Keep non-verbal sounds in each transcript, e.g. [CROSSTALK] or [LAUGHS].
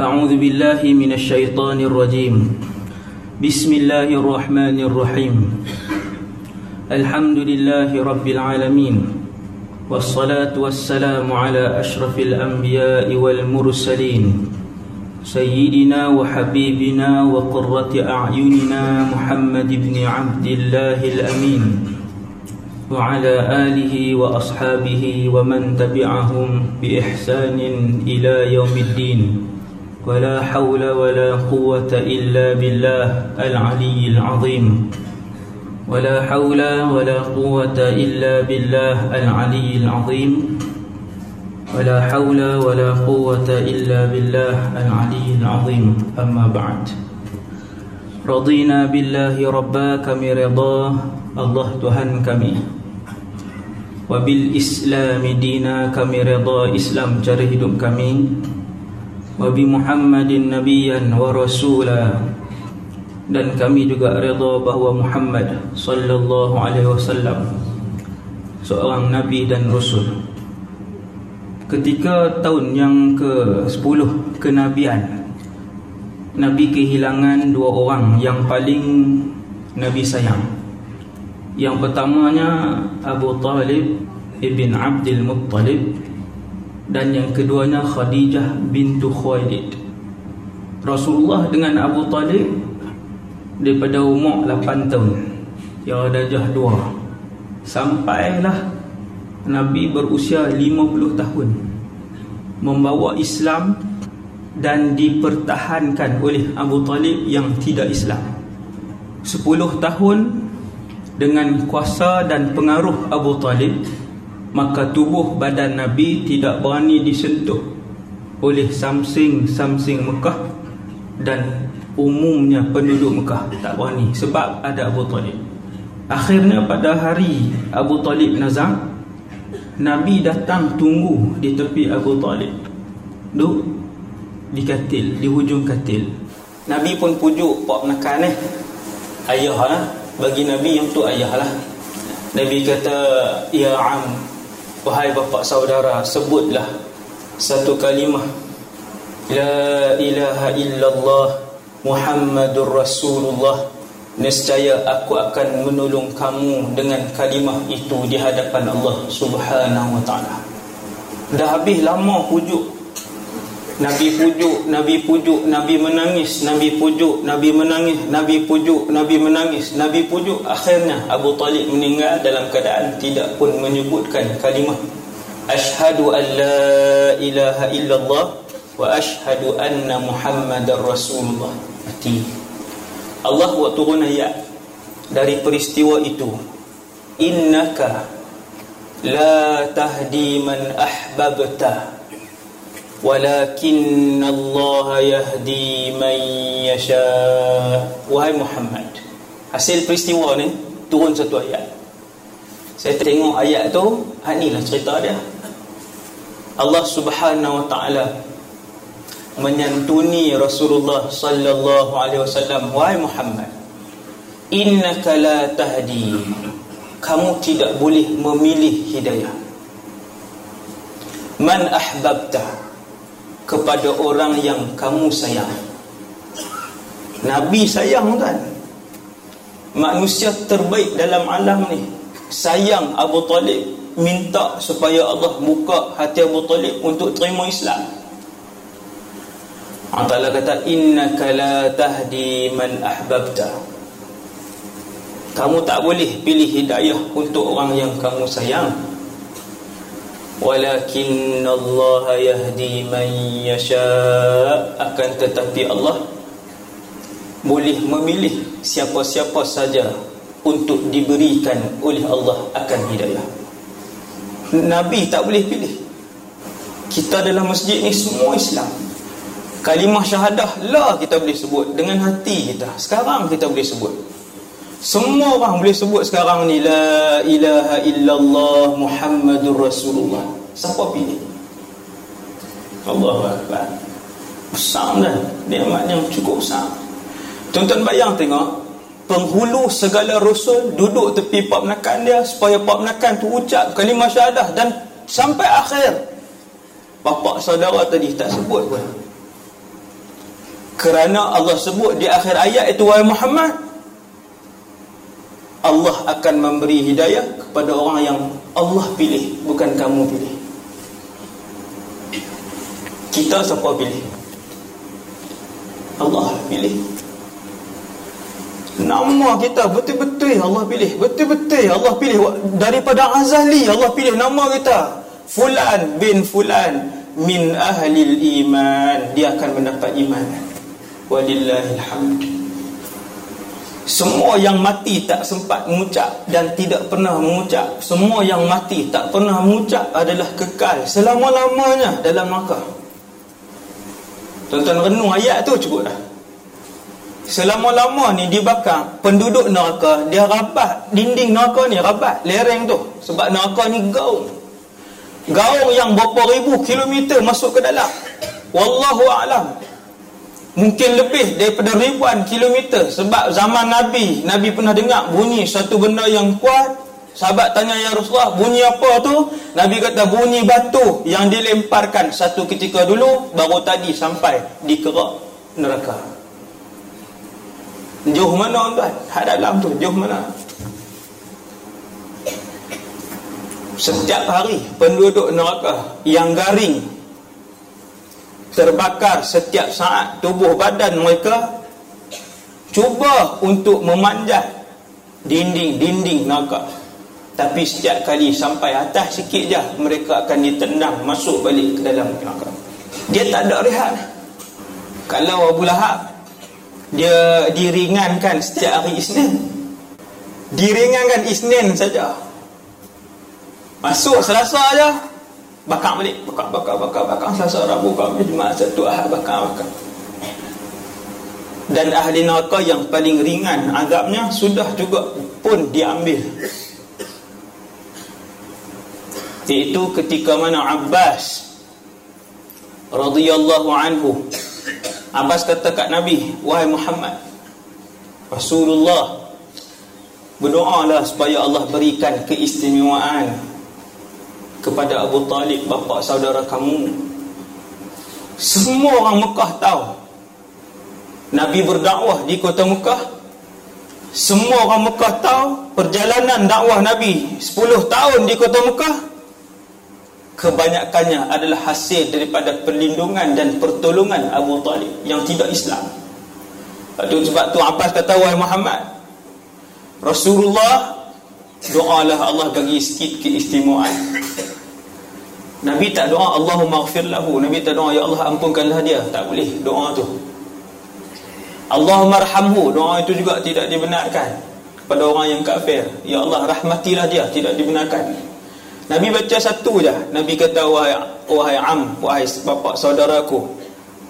أعوذ بالله من الشيطان الرجيم. بسم الله الرحمن الرحيم. الحمد لله رب العالمين. والصلاة والسلام على أشرف الأنبياء والمرسلين. سيدنا وحبيبنا وقرة أعيننا محمد بن عبد الله الأمين. وعلى آله وأصحابه ومن تبعهم بإحسان إلى يوم الدين. ولا حول ولا قوة إلا بالله العلي العظيم ولا حول ولا قوة إلا بالله العلي العظيم ولا حول ولا قوة إلا بالله العلي العظيم أما بعد رضينا بالله ربا كمي رضاه الله تهان كمي وبالإسلام دينا كمي رضا إسلام جره hidup kami وبمحمد نبيا ورسولا dan kami juga redha bahawa Muhammad sallallahu alaihi wasallam seorang nabi dan rasul. Ketika tahun yang ke-10 kenabian Nabi kehilangan dua orang yang paling Nabi sayang. Yang pertamanya Abu Talib ibn Abdul Muttalib dan yang keduanya Khadijah bintu Khuwailid. Rasulullah dengan Abu Talib daripada umur 8 tahun. Yang ada jah 2 sampailah Nabi berusia 50 tahun. Membawa Islam dan dipertahankan oleh Abu Talib yang tidak Islam. 10 tahun dengan kuasa dan pengaruh Abu Talib maka tubuh badan Nabi tidak berani disentuh oleh samsing-samsing Mekah dan umumnya penduduk Mekah tak berani sebab ada Abu Talib. Akhirnya pada hari Abu Talib nazak Nabi datang tunggu di tepi Abu Talib. Duduk di katil, di hujung katil. Nabi pun pujuk pak menekan eh. Ayah lah. Bagi Nabi yang tu ayah lah. Nabi kata, Ya Am, wahai bapa saudara, sebutlah satu kalimah. La ilaha illallah Muhammadur Rasulullah Nescaya aku akan menolong kamu dengan kalimah itu di hadapan Allah Subhanahu wa taala. Dah habis lama pujuk. Nabi pujuk, Nabi pujuk, Nabi menangis, Nabi pujuk, Nabi menangis, Nabi pujuk, Nabi menangis, Nabi pujuk. Akhirnya Abu Talib meninggal dalam keadaan tidak pun menyebutkan kalimah Ashhadu an la ilaha illallah wa ashhadu anna Muhammadar Rasulullah mati. Allah buat turun ayat dari peristiwa itu. Innaka la tahdi man ahbabta walakin Allah yahdi man yasha. Wahai Muhammad. Hasil peristiwa ni turun satu ayat. Saya tengok ayat tu, ha inilah cerita dia. Allah Subhanahu wa taala menyantuni Rasulullah sallallahu alaihi wasallam wahai Muhammad innaka la tahdi kamu tidak boleh memilih hidayah man ahbabta kepada orang yang kamu sayang. Nabi sayang kan manusia terbaik dalam alam ni. Sayang Abu Talib minta supaya Allah buka hati Abu Talib untuk terima Islam. Allah Ta'ala kata innaka la tahdi man ahbabta. Kamu tak boleh pilih hidayah untuk orang yang kamu sayang walakin Allah yahdi man yasha. Akan tetapi Allah boleh memilih siapa-siapa saja untuk diberikan oleh Allah akan hidayah. Nabi tak boleh pilih. Kita dalam masjid ni semua Islam. Kalimah syahadah lah kita boleh sebut. Dengan hati kita. Sekarang kita boleh sebut. Semua orang boleh sebut sekarang ni la ilaha illallah Muhammadur Rasulullah. Siapa pilih? Allahu akbar. Besar dah. Nikmat yang cukup besar. Tuan-tuan bayang tengok penghulu segala rasul duduk tepi pak menekan dia supaya pak menekan tu ucap kalimah syahadah dan sampai akhir Bapak saudara tadi tak sebut pun kerana Allah sebut di akhir ayat itu wahai Muhammad Allah akan memberi hidayah kepada orang yang Allah pilih bukan kamu pilih. Kita siapa pilih? Allah pilih. Nama kita betul-betul Allah pilih. Betul-betul Allah pilih. Daripada azali Allah pilih nama kita. Fulan bin Fulan Min ahli iman. Dia akan mendapat iman. Walillahilhamd Semua yang mati tak sempat mengucap Dan tidak pernah mengucap. Semua yang mati tak pernah mengucap Adalah kekal selama-lamanya dalam neraka Tuan-tuan renung ayat tu cukup dah. Selama-lama ni dibakar Penduduk neraka Dia rabat Dinding neraka ni rabat Lereng tu. Sebab neraka ni gaung. Gaung yang berapa ribu kilometer Masuk ke dalam. Wallahu a'lam Mungkin lebih daripada ribuan kilometer Sebab zaman Nabi Nabi pernah dengar bunyi satu benda yang kuat Sahabat tanya Ya Rasulullah Bunyi apa tu? Nabi kata bunyi batu Yang dilemparkan satu ketika dulu Baru tadi sampai di kerak neraka Jauh mana tuan? Hak dalam tu jauh mana? Setiap hari penduduk neraka yang garing terbakar setiap saat tubuh badan mereka cuba untuk memanjat dinding-dinding neraka. Tapi setiap kali sampai atas sikit je mereka akan ditendang masuk balik ke dalam neraka. Dia tak ada rehat. Kalau Abu Lahab dia diringankan setiap hari Isnin diringankan Isnin saja masuk Selasa aja bakar balik. Bakar bakar bakar bakar. Selasa Rabu Khamis Jumaat Sabtu Ahad bakar bakar. Dan ahli neraka yang paling ringan azabnya sudah juga pun diambil. Iaitu ketika mana Abbas radhiyallahu anhu Abbas kata kat Nabi Wahai Muhammad Rasulullah Berdoalah supaya Allah berikan keistimewaan Kepada Abu Talib Bapa saudara kamu. Semua orang Mekah tahu. Nabi berdakwah di kota Mekah. Semua orang Mekah tahu Perjalanan dakwah Nabi 10 tahun di kota Mekah. Kebanyakannya adalah hasil daripada perlindungan dan pertolongan Abu Talib yang tidak Islam. Sebab tu Abbas kata wahai Muhammad Rasulullah doalah Allah bagi sikit keistimewaan. Nabi tak doa Allahumma ghafir lahu. Nabi tak doa ya Allah ampunkanlah dia. Tak boleh doa tu. Allahumma arhamhu. Doa itu juga tidak dibenarkan kepada orang yang kafir. Ya Allah rahmatilah dia. Tidak dibenarkan. Nabi baca satu je. Nabi kata wahai wahai am, wahai bapa saudaraku.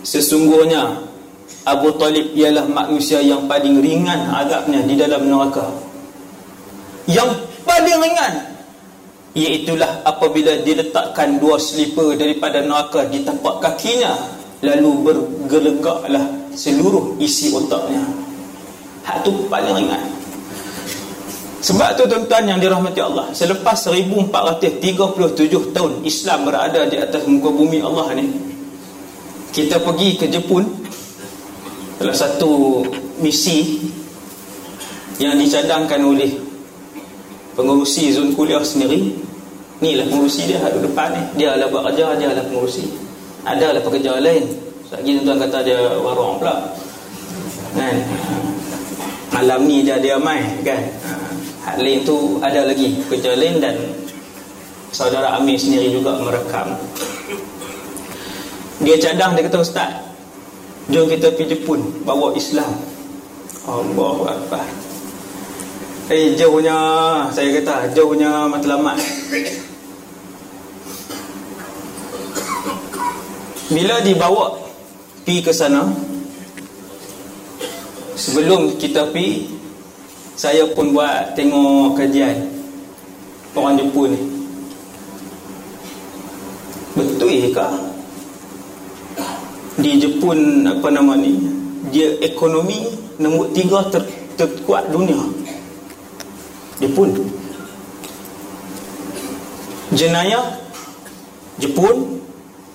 Sesungguhnya Abu Talib ialah manusia yang paling ringan azabnya di dalam neraka. Yang paling ringan iaitulah apabila diletakkan dua slipper daripada neraka di tapak kakinya lalu bergelegaklah seluruh isi otaknya. Hak tu paling ringan. Sebab tu tuan-tuan yang dirahmati Allah Selepas 1437 tahun Islam berada di atas muka bumi Allah ni Kita pergi ke Jepun Salah satu misi Yang dicadangkan oleh Pengurusi zon kuliah sendiri Ni lah pengurusi dia ada depan ni. Dia lah buat kerja, dia lah pengurusi. Ada lah pekerja lain. Lagi tuan-tuan kata dia warung pula. Kan? Malam ni dia dia main kan? Hak lain tu ada lagi. Kerja lain dan saudara Amir sendiri juga merekam. Dia cadang dia kata ustaz, jom kita pergi Jepun bawa Islam. Allahu akbar. Eh jauhnya saya kata jauhnya matlamat. Bila dibawa pergi ke sana sebelum kita pergi saya pun buat tengok kajian orang Jepun ni. Betul ke di Jepun apa nama ni dia ekonomi nombor tiga ter, terkuat dunia Jepun. Jenayah Jepun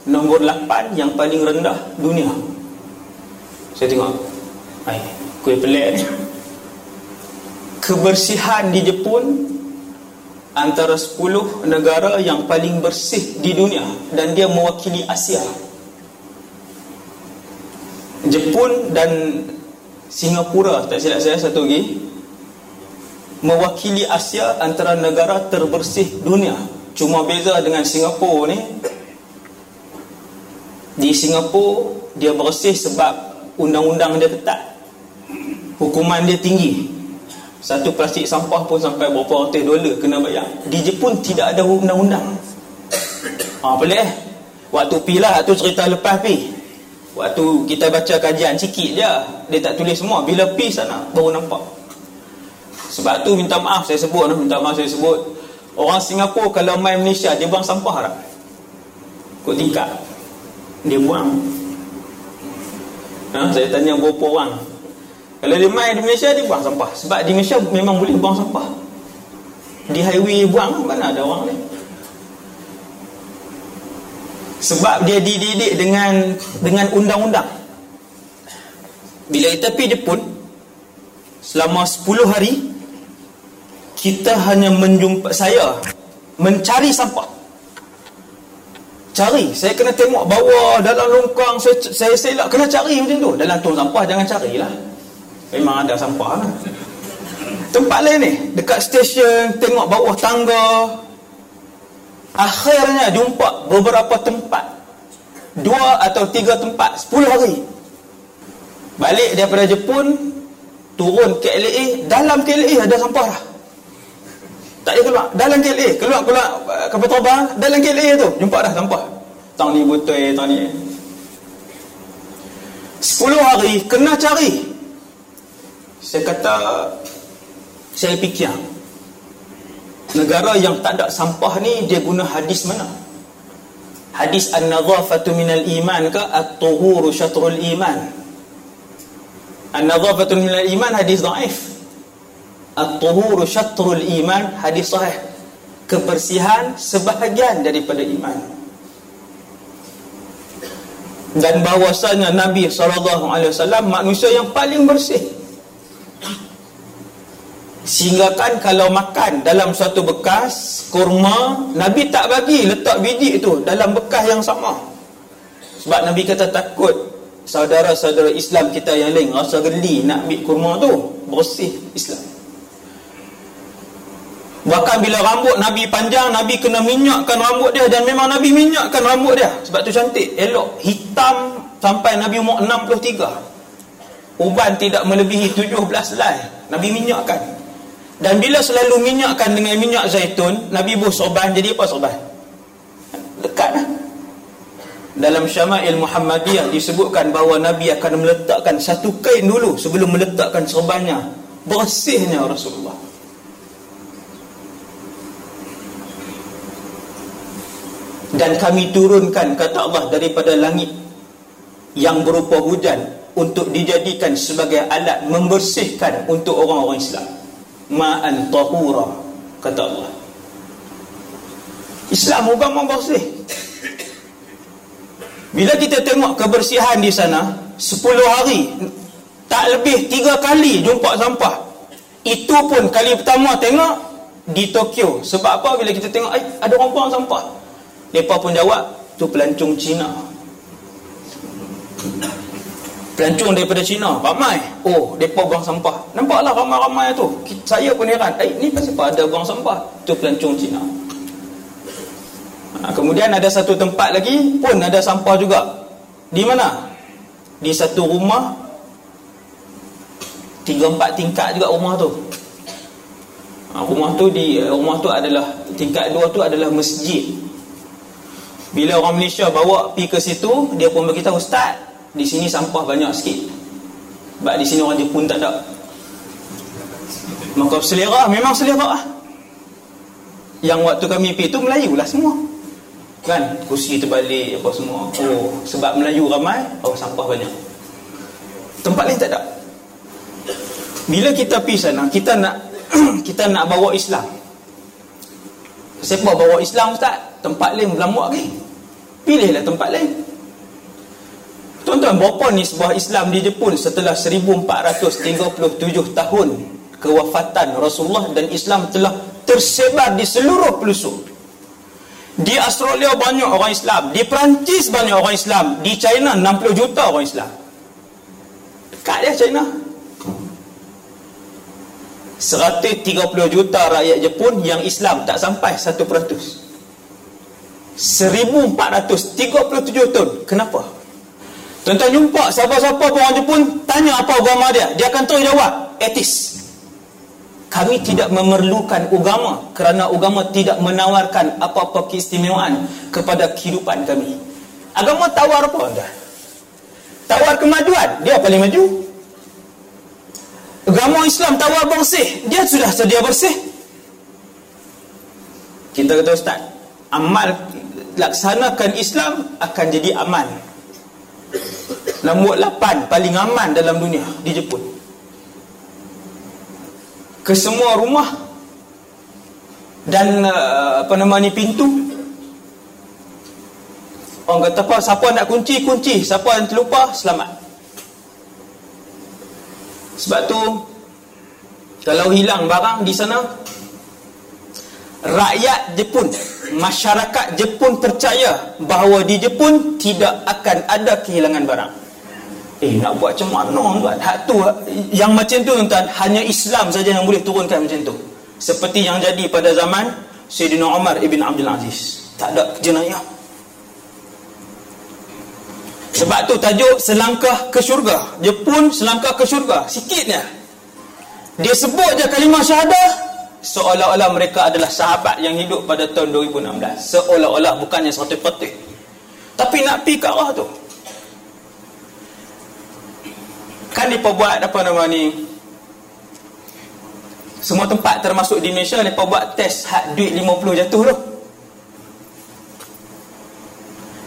nombor 8 yang paling rendah dunia. Saya tengok. Hai, kuih pelik. Ni Kebersihan di Jepun Antara 10 negara yang paling bersih di dunia Dan dia mewakili Asia. Jepun dan Singapura. Tak silap saya satu lagi Mewakili Asia antara negara terbersih dunia. Cuma beza dengan Singapura ni Di Singapura Dia bersih sebab Undang-undang dia ketat. Hukuman dia tinggi. Satu plastik sampah pun sampai berapa ratus dolar Kena bayar. Di Jepun tidak ada undang-undang. Ha pelik eh? Waktu pi lah tu cerita lepas pi. Waktu kita baca kajian sikit je Dia tak tulis semua. Bila pi sana baru nampak Sebab tu minta maaf saya sebut Minta maaf saya sebut. Orang Singapura kalau main Malaysia Dia buang sampah tak? Kok tingkat Dia buang. Ha? Saya tanya berapa orang. Kalau dia main di Malaysia dia buang sampah. Sebab di Malaysia memang boleh buang sampah. Di highway buang Mana ada orang ni Sebab dia dididik dengan Dengan undang-undang. Bila kita pergi Jepun Selama 10 hari Kita hanya menjumpa Saya Mencari sampah Cari. Saya kena tengok bawah Dalam longkang Saya, saya selak Kena cari macam tu. Dalam tong sampah Jangan carilah. Memang ada sampah lah. Tempat lain ni Dekat stesen Tengok bawah tangga. Akhirnya jumpa beberapa tempat. Dua atau tiga tempat Sepuluh hari. Balik daripada Jepun Turun KLA Dalam KLA ada sampah lah Tak payah keluar. Dalam KLA Keluar-keluar uh, kapal terbang Dalam KLA tu. Jumpa dah sampah Tang ni butoi Tang ni. Sepuluh hari Kena cari. Saya kata saya fikir negara yang tak ada sampah ni dia guna hadis mana? Hadis an-nadhafatu minal iman ke at-tuhuru syatrul iman? An-nadhafatu minal iman hadis dhaif at-tuhuru syatrul iman. Hadis sahih. Kebersihan sebahagian daripada iman. Dan bahwasanya Nabi SAW manusia yang paling bersih. Sehingga kan kalau makan dalam suatu bekas kurma Nabi tak bagi letak biji itu dalam bekas yang sama. Sebab Nabi kata takut Saudara-saudara Islam kita yang lain Rasa geli nak ambil kurma tu Bersih Islam Bahkan bila rambut Nabi panjang Nabi kena minyakkan rambut dia Dan memang Nabi minyakkan rambut dia. Sebab tu cantik Elok Hitam Sampai Nabi umur 63 Uban tidak melebihi 17 lai. Nabi minyakkan. Dan bila selalu minyakkan dengan minyak zaitun Nabi buh sorban jadi apa sorban? Dekat lah. Dalam Syama'il Muhammadiyah disebutkan bahawa Nabi akan meletakkan satu kain dulu Sebelum meletakkan sorbannya Bersihnya Rasulullah Dan kami turunkan kata Allah daripada langit Yang berupa hujan Untuk dijadikan sebagai alat membersihkan untuk orang-orang Islam. Ma'an tahura kata Allah. Islam agama bersih. Bila kita tengok kebersihan di sana 10 hari tak lebih 3 kali jumpa sampah. Itu pun kali pertama tengok di Tokyo. Sebab apa? Bila kita tengok ada orang buang sampah mereka pun jawab tu pelancong Cina. Pelancong daripada Cina Ramai. Oh mereka buang sampah. Nampaklah ramai-ramai tu. Saya pun heran Eh ni pasal ada buang sampah? Itu pelancong Cina. Ha, Kemudian ada satu tempat lagi Pun ada sampah juga. Di mana? Di satu rumah. Tiga empat tingkat juga rumah tu. Ha, Rumah tu di Rumah tu adalah Tingkat dua tu adalah masjid Bila orang Malaysia bawa pergi ke situ Dia pun beritahu Ustaz di sini sampah banyak sikit. Sebab di sini orang Jepun tak ada. Maka selera memang selera lah. Yang waktu kami pergi tu Melayu lah semua. Kan? Kursi terbalik apa semua. Oh sebab Melayu ramai oh sampah banyak. Tempat lain tak ada. Bila kita pergi sana kita nak [CLEARS THROAT] kita nak bawa Islam. Siapa bawa Islam Ustaz? Tempat lain berlamuak lagi pilihlah tempat lain Tuan-tuan, berapa ni sebuah Islam di Jepun setelah 1437 tahun kewafatan Rasulullah dan Islam telah tersebar di seluruh pelosok. Di Australia banyak orang Islam, di Perancis banyak orang Islam, di China 60 juta orang Islam. Dekat dia China. 130 juta rakyat Jepun yang Islam tak sampai 1%. 1437 tahun. Kenapa? Tuan-tuan jumpa siapa-siapa orang Jepun tanya apa agama dia, dia akan terus jawab, etis. Kami tidak memerlukan agama kerana agama tidak menawarkan apa-apa keistimewaan kepada kehidupan kami. Agama tawar apa anda? Tawar kemajuan, dia paling maju. Agama Islam tawar bersih, dia sudah sedia bersih. Kita kata ustaz, amal laksanakan Islam akan jadi aman Nombor 8 paling aman dalam dunia di Jepun. Ke semua rumah dan uh, apa nama ni pintu. Orang kata apa siapa nak kunci kunci, siapa yang terlupa selamat. Sebab tu kalau hilang barang di sana rakyat Jepun, masyarakat Jepun percaya bahawa di Jepun tidak akan ada kehilangan barang. Eh nak buat macam mana tuan? Hak tu yang macam tu tuan hanya Islam saja yang boleh turunkan macam tu. Seperti yang jadi pada zaman Sayyidina Umar ibn Abdul Aziz. Tak ada jenayah. Sebab tu tajuk selangkah ke syurga. Jepun selangkah ke syurga. Sikitnya. Dia sebut je kalimah syahadah seolah-olah mereka adalah sahabat yang hidup pada tahun 2016. Seolah-olah bukannya satu peti. Tapi nak pi ke arah tu kan mereka buat apa nama ni semua tempat termasuk di Malaysia mereka buat test hak duit 50 jatuh tu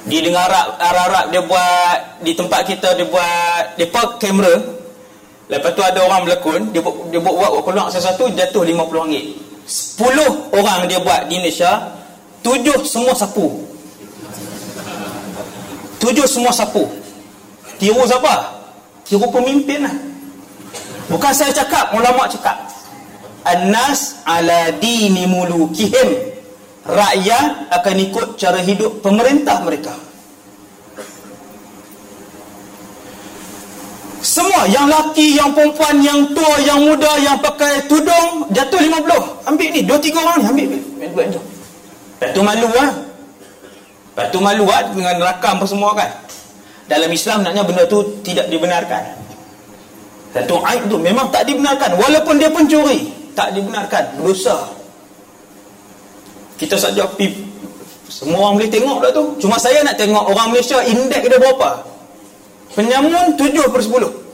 di dengar Arab, Arab dia buat di tempat kita dia buat mereka kamera lepas tu ada orang berlakon dia, dia buat buat keluar sesuatu jatuh 50 ringgit 10 orang dia buat di Malaysia 7 semua sapu 7 semua sapu tiru siapa Kira pemimpin lah. Bukan saya cakap, ulama cakap. An-nas ala dini mulukihim. Rakyat akan ikut cara hidup pemerintah mereka. Semua, yang laki, yang perempuan, yang tua, yang muda, yang pakai tudung, jatuh 50. Ambil ni, dua tiga orang ni, ambil. Lepas tu malu lah. Lepas tu malu lah dengan rakam apa semua kan. Dalam Islam naknya benda tu tidak dibenarkan. Satu aib tu memang tak dibenarkan. Walaupun dia pencuri tak dibenarkan. Dosa. Kita saja pip semua orang boleh tengok dah tu. Cuma saya nak tengok orang Malaysia indeks dia berapa penyamun 7 per 10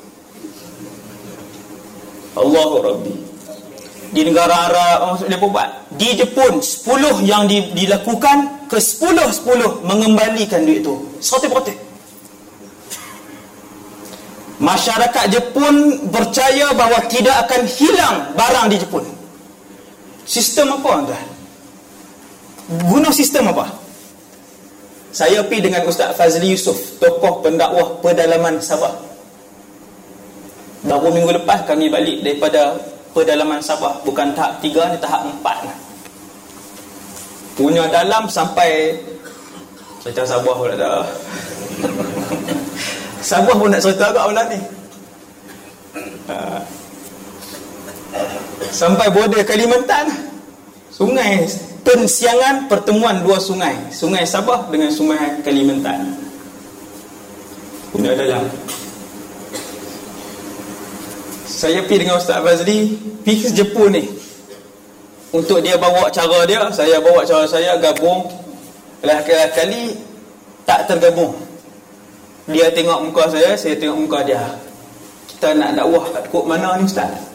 Allahu Rabbi. Di negara Arab maksud dia buat di Jepun 10 yang dilakukan ke 10 10 mengembalikan duit tu 100% masyarakat Jepun percaya bahawa tidak akan hilang barang di Jepun. Sistem apa tuan? Guna sistem apa saya pergi dengan Ustaz Fazli Yusof tokoh pendakwah pedalaman Sabah. Baru minggu lepas kami balik daripada pedalaman Sabah. Bukan tahap 3 ni tahap 4 punya dalam sampai cerita Sabah pula dah. [LAUGHS] Sabah pun nak cerita agak malam ni. Ha. Sampai border Kalimantan Sungai Pensiangan pertemuan dua sungai. Sungai Sabah dengan sungai Kalimantan. Punya dalam. Saya pergi dengan Ustaz Fazli Pergi ke Jepun ni. Untuk dia bawa cara dia Saya bawa cara saya gabung. Kali-kali Tak tergabung. Dia tengok muka saya, saya tengok muka dia. Kita nak dakwah kat kok mana ni ustaz?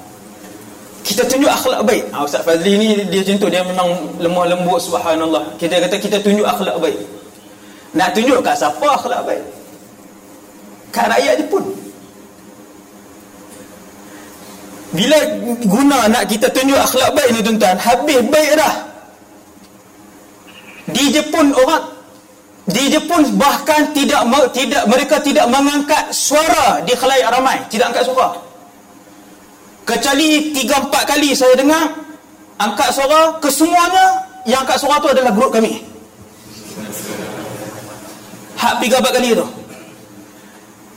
Kita tunjuk akhlak baik. Ha, ustaz Fazli ni dia tu, dia memang lemah lembut subhanallah. Kita kata kita tunjuk akhlak baik. Nak tunjuk kat siapa akhlak baik? Kat rakyat je pun. Bila guna nak kita tunjuk akhlak baik ni tuan-tuan, habis baik dah. Di Jepun orang di Jepun bahkan tidak tidak mereka tidak mengangkat suara di khalayak ramai, tidak angkat suara. Kecuali 3 4 kali saya dengar angkat suara kesemuanya yang angkat suara tu adalah grup kami. Hak 3 4 kali tu.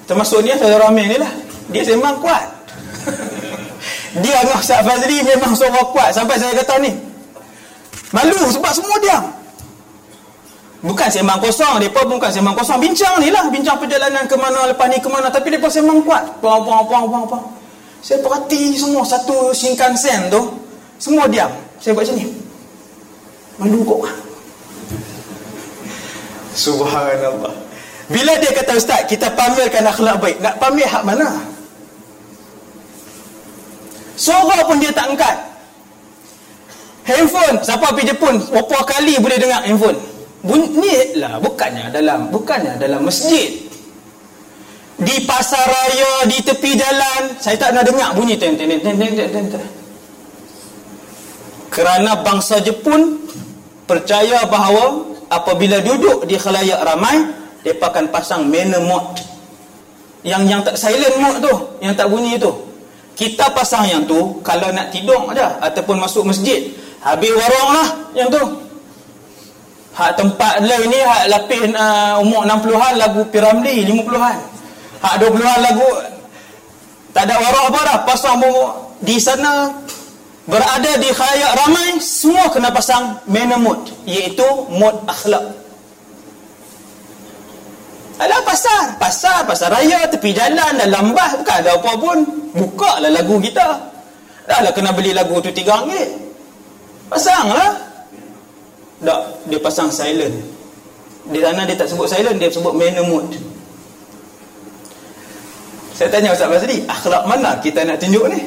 Termasuk dia saya ramai ni lah. Dia memang kuat. [LAUGHS] dia dengan Ustaz Fazli memang suara kuat sampai saya kata ni. Malu sebab semua diam. Bukan sembang kosong, mereka bukan sembang kosong. Bincang ni lah, bincang perjalanan ke mana, lepas ni ke mana. Tapi mereka sembang kuat. Puang, puang, puang, puang, puang. Saya perhati semua satu Shinkansen tu. Semua diam. Saya buat macam ni. Malu kok. Subhanallah. Bila dia kata Ustaz, kita pamerkan akhlak baik. Nak pamer hak mana? Suara pun dia tak angkat. Handphone, siapa pergi Jepun, berapa kali boleh dengar handphone? bunyi lah bukannya dalam bukannya dalam masjid di pasar raya di tepi jalan. Saya tak nak dengar bunyi ten ten ten ten ten ten kerana bangsa Jepun percaya bahawa apabila duduk di khalayak ramai mereka akan pasang manner mode yang yang tak silent mode tu yang tak bunyi tu. Kita pasang yang tu kalau nak tidur aja ataupun masuk masjid habis warung lah yang tu. Hak tempat lain ni hak lapis uh, umur 60-an lagu Piramli 50-an. Hak 20-an lagu tak ada warak apa dah pasang bumbu di sana berada di khayak ramai semua kena pasang manner mode iaitu mode akhlak. Alah pasar, pasar, pasar raya, tepi jalan, dalam bah, bukan ada apa pun. Buka lah lagu kita. Dah lah kena beli lagu tu tiga ringgit. Pasang lah. Tak, dia pasang silent. Di sana dia tak sebut silent, dia sebut manner mode. Saya tanya Ustaz Basri, akhlak mana kita nak tunjuk ni?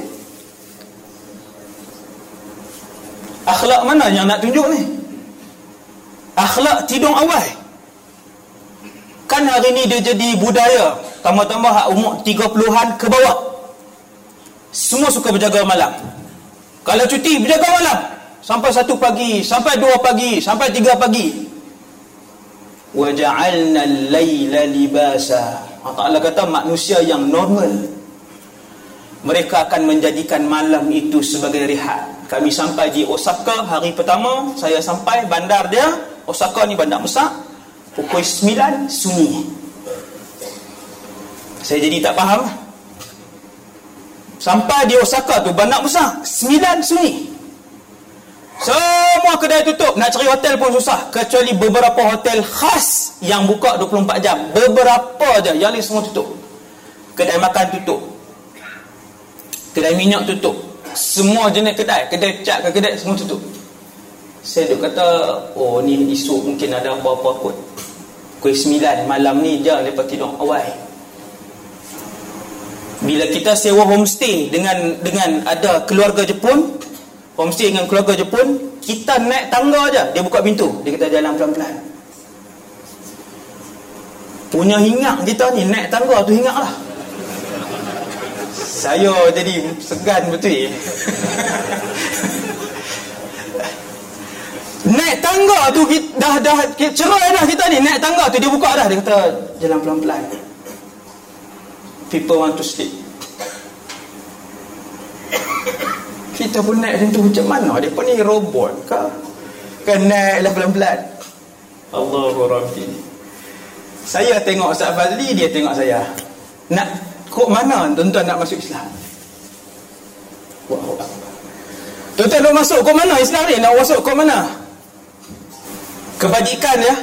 Akhlak mana yang nak tunjuk ni? Akhlak tidur awal. Kan hari ni dia jadi budaya. Tambah-tambah hak umur 30-an ke bawah. Semua suka berjaga malam. Kalau cuti, berjaga malam sampai satu pagi, sampai dua pagi, sampai tiga pagi. Waja'alna al-laila libasa. Allah Ta'ala kata manusia yang normal. Mereka akan menjadikan malam itu sebagai rehat. Kami sampai di Osaka hari pertama. Saya sampai bandar dia. Osaka ni bandar besar. Pukul 9 sunyi. Saya jadi tak faham. Sampai di Osaka tu bandar besar. 9 sunyi. Semua kedai tutup. Nak cari hotel pun susah. Kecuali beberapa hotel khas Yang buka 24 jam. Beberapa aja Yang lain semua tutup. Kedai makan tutup. Kedai minyak tutup. Semua jenis kedai. Kedai cat ke kedai Semua tutup. Saya duk kata Oh ni esok mungkin ada apa-apa kot. Kuih 9 malam ni je Lepas tidur. Awal Bila kita sewa homestay Dengan dengan ada keluarga Jepun homestay dengan keluarga Jepun kita naik tangga aja dia buka pintu dia kata jalan pelan-pelan. Punya hingat kita ni naik tangga tu hingat lah. Saya jadi segan betul [LAUGHS] naik tangga tu dah dah cerai dah kita ni naik tangga tu dia buka dah dia kata jalan pelan-pelan. People want to sleep kita pun naik macam tu. Macam mana? Dia ni robot ke kan naik lah pelan-pelan. Allahu Rabbi. Saya tengok Ustaz Fazli dia tengok saya. Nak kok mana tuan-tuan nak masuk Islam? Wow. tuan-tuan nak masuk kok mana Islam ni? Nak masuk kok mana? Kebajikan ya.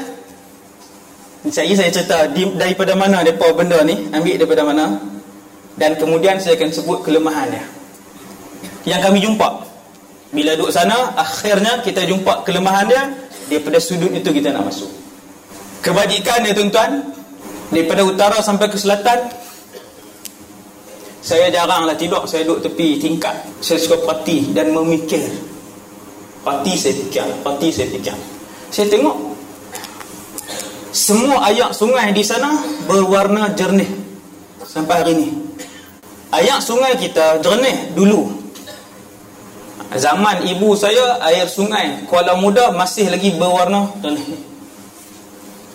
Saya saya cerita daripada mana depa benda ni? Ambil daripada mana? Dan kemudian saya akan sebut kelemahannya yang kami jumpa. Bila duduk sana akhirnya kita jumpa kelemahan dia daripada sudut itu kita nak masuk. Kebajikan dia tuan-tuan daripada utara sampai ke selatan saya jaranglah tidur saya duduk tepi tingkat saya suka parti dan memikir. Parti saya fikir parti saya fikir. Saya tengok semua ayak sungai di sana berwarna jernih sampai hari ini ayak sungai kita jernih dulu Zaman ibu saya air sungai Kuala Muda masih lagi berwarna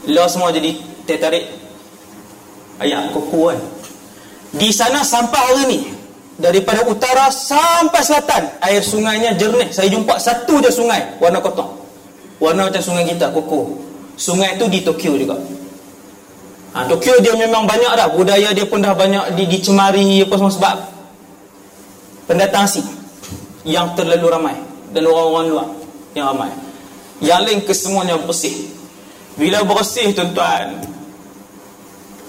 Law semua jadi tertarik. Ayat kuku kan? Di sana sampai hari ni Daripada utara sampai selatan Air sungainya jernih. Saya jumpa satu je sungai Warna kotor. Warna macam sungai kita, kuku. Sungai tu di Tokyo juga. Ha, Tokyo dia memang banyak dah. Budaya dia pun dah banyak di, dicemari apa semua sebab Pendatang asing Yang terlalu ramai Dan orang-orang luar Yang ramai. Yang lain kesemuanya bersih. Bila bersih tuan-tuan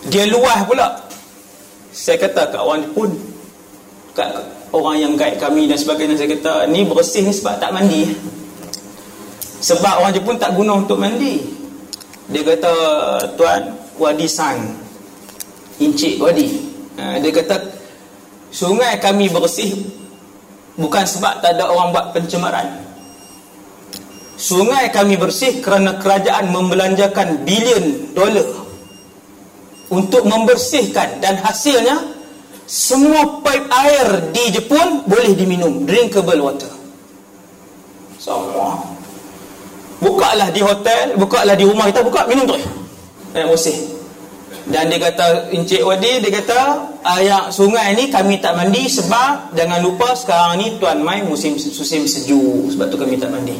Dia luah pula. Saya kata kat orang pun Kat orang yang guide kami dan sebagainya Saya kata ni bersih ni sebab tak mandi. Sebab orang Jepun tak guna untuk mandi. Dia kata Tuan Wadi San Encik Wadi. Ha, Dia kata Sungai kami bersih Bukan sebab tak ada orang buat pencemaran. Sungai kami bersih kerana kerajaan membelanjakan bilion dolar untuk membersihkan dan hasilnya semua pipe air di Jepun boleh diminum drinkable water. Semua. Bukalah di hotel bukalah di rumah kita buka minum terus. Air bersih dan dia kata Encik Wadi dia kata air sungai ni kami tak mandi sebab jangan lupa sekarang ni tuan mai musim musim sejuk sebab tu kami tak mandi.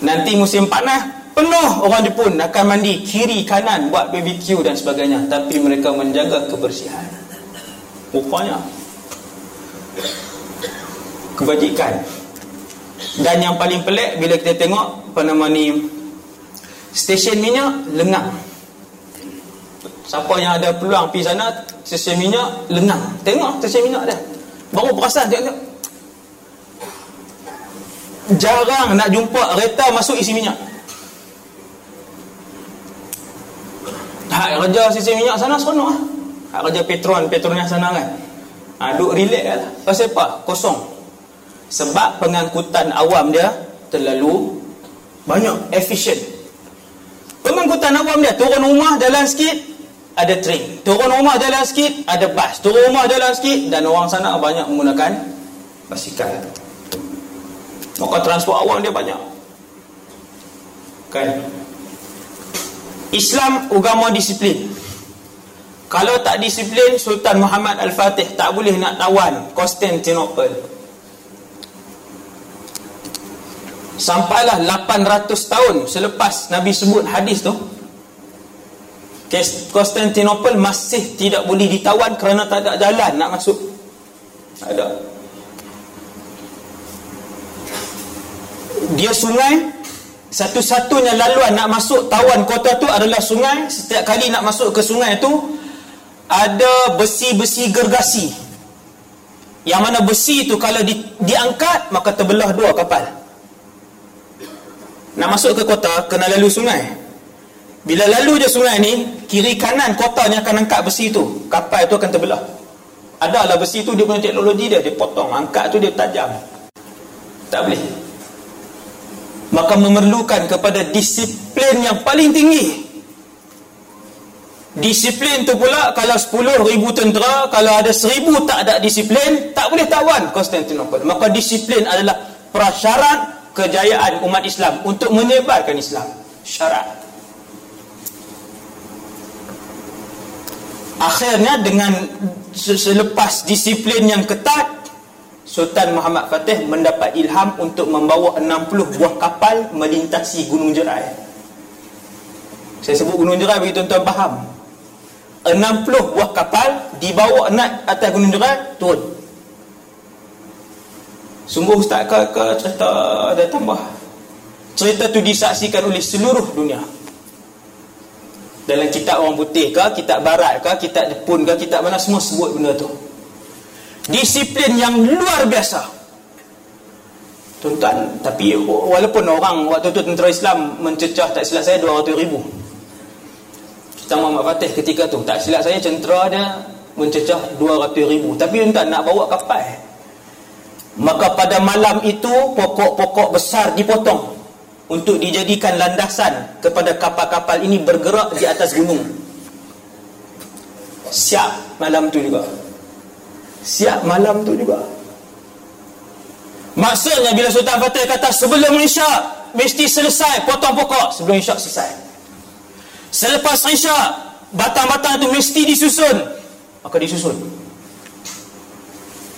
Nanti musim panas penuh orang Jepun akan mandi kiri kanan buat BBQ dan sebagainya. Tapi mereka menjaga kebersihan. Rupanya kebajikan. Dan yang paling pelik bila kita tengok apa nama ni stesen minyak lengang siapa yang ada peluang pergi sana stesen minyak lengang tengok stesen minyak dia. Baru perasan tengok jarang nak jumpa kereta masuk isi minyak. Hak kerja isi minyak sana seronok lah. Hak kerja petron petronnya sana kan. Ha, duk relax lah. Pasal apa? kosong. Sebab pengangkutan awam dia terlalu banyak efisien. Pengangkutan awam dia turun rumah jalan sikit ada train. Turun rumah jalan sikit ada bas. Turun rumah jalan sikit dan orang sana banyak menggunakan basikal. Maka transport awam dia banyak. Kan? Islam agama disiplin. Kalau tak disiplin Sultan Muhammad Al-Fatih tak boleh nak tawan Constantinople sampailah 800 tahun selepas Nabi sebut hadis tu Constantinople masih tidak boleh ditawan kerana tak ada jalan nak masuk. Tak ada. Dia sungai satu-satunya laluan nak masuk tawan kota tu adalah sungai. Setiap kali nak masuk ke sungai tu ada besi-besi gergasi. Yang mana besi tu kalau di, diangkat maka terbelah dua kapal. Nak masuk ke kota kena lalu sungai bila lalu je sungai ni kiri kanan kota ni akan angkat besi tu. Kapal tu akan terbelah. Adalah besi tu dia punya teknologi dia. Dia potong angkat tu dia tajam. Tak boleh. Maka memerlukan kepada disiplin yang paling tinggi. Disiplin tu pula kalau 10 ribu tentera kalau ada 1000 tak ada disiplin tak boleh tawan Konstantinopel. Maka disiplin adalah prasyarat kejayaan umat Islam untuk menyebarkan Islam. Syarat akhirnya dengan selepas disiplin yang ketat Sultan Muhammad Fatih mendapat ilham untuk membawa 60 buah kapal melintasi Gunung Jerai. Saya sebut Gunung Jerai bagi tuan-tuan faham. 60 buah kapal dibawa nak atas Gunung Jerai turun. Sungguh Ustaz ke, ke cerita ada tambah. Cerita tu disaksikan oleh seluruh dunia. Dalam kitab orang putih ke, kitab barat ke, kitab Jepun ke, kitab mana semua sebut benda tu. Disiplin yang luar biasa. Tuan-tuan tapi walaupun orang waktu tu tentera Islam mencecah tak silap saya 200 ribu. Kita Muhammad Fatih ketika tu tak silap saya tentera dia mencecah 200 ribu. Tapi tuan-tuan nak bawa kapal. Maka pada malam itu pokok-pokok besar dipotong untuk dijadikan landasan kepada kapal-kapal ini bergerak di atas gunung. Siap malam tu juga. Siap malam tu juga. Maksudnya bila Sultan Fatih kata sebelum isyak mesti selesai potong pokok. Sebelum isyak selesai. Selepas Isyak, batang-batang tu mesti disusun. Maka disusun.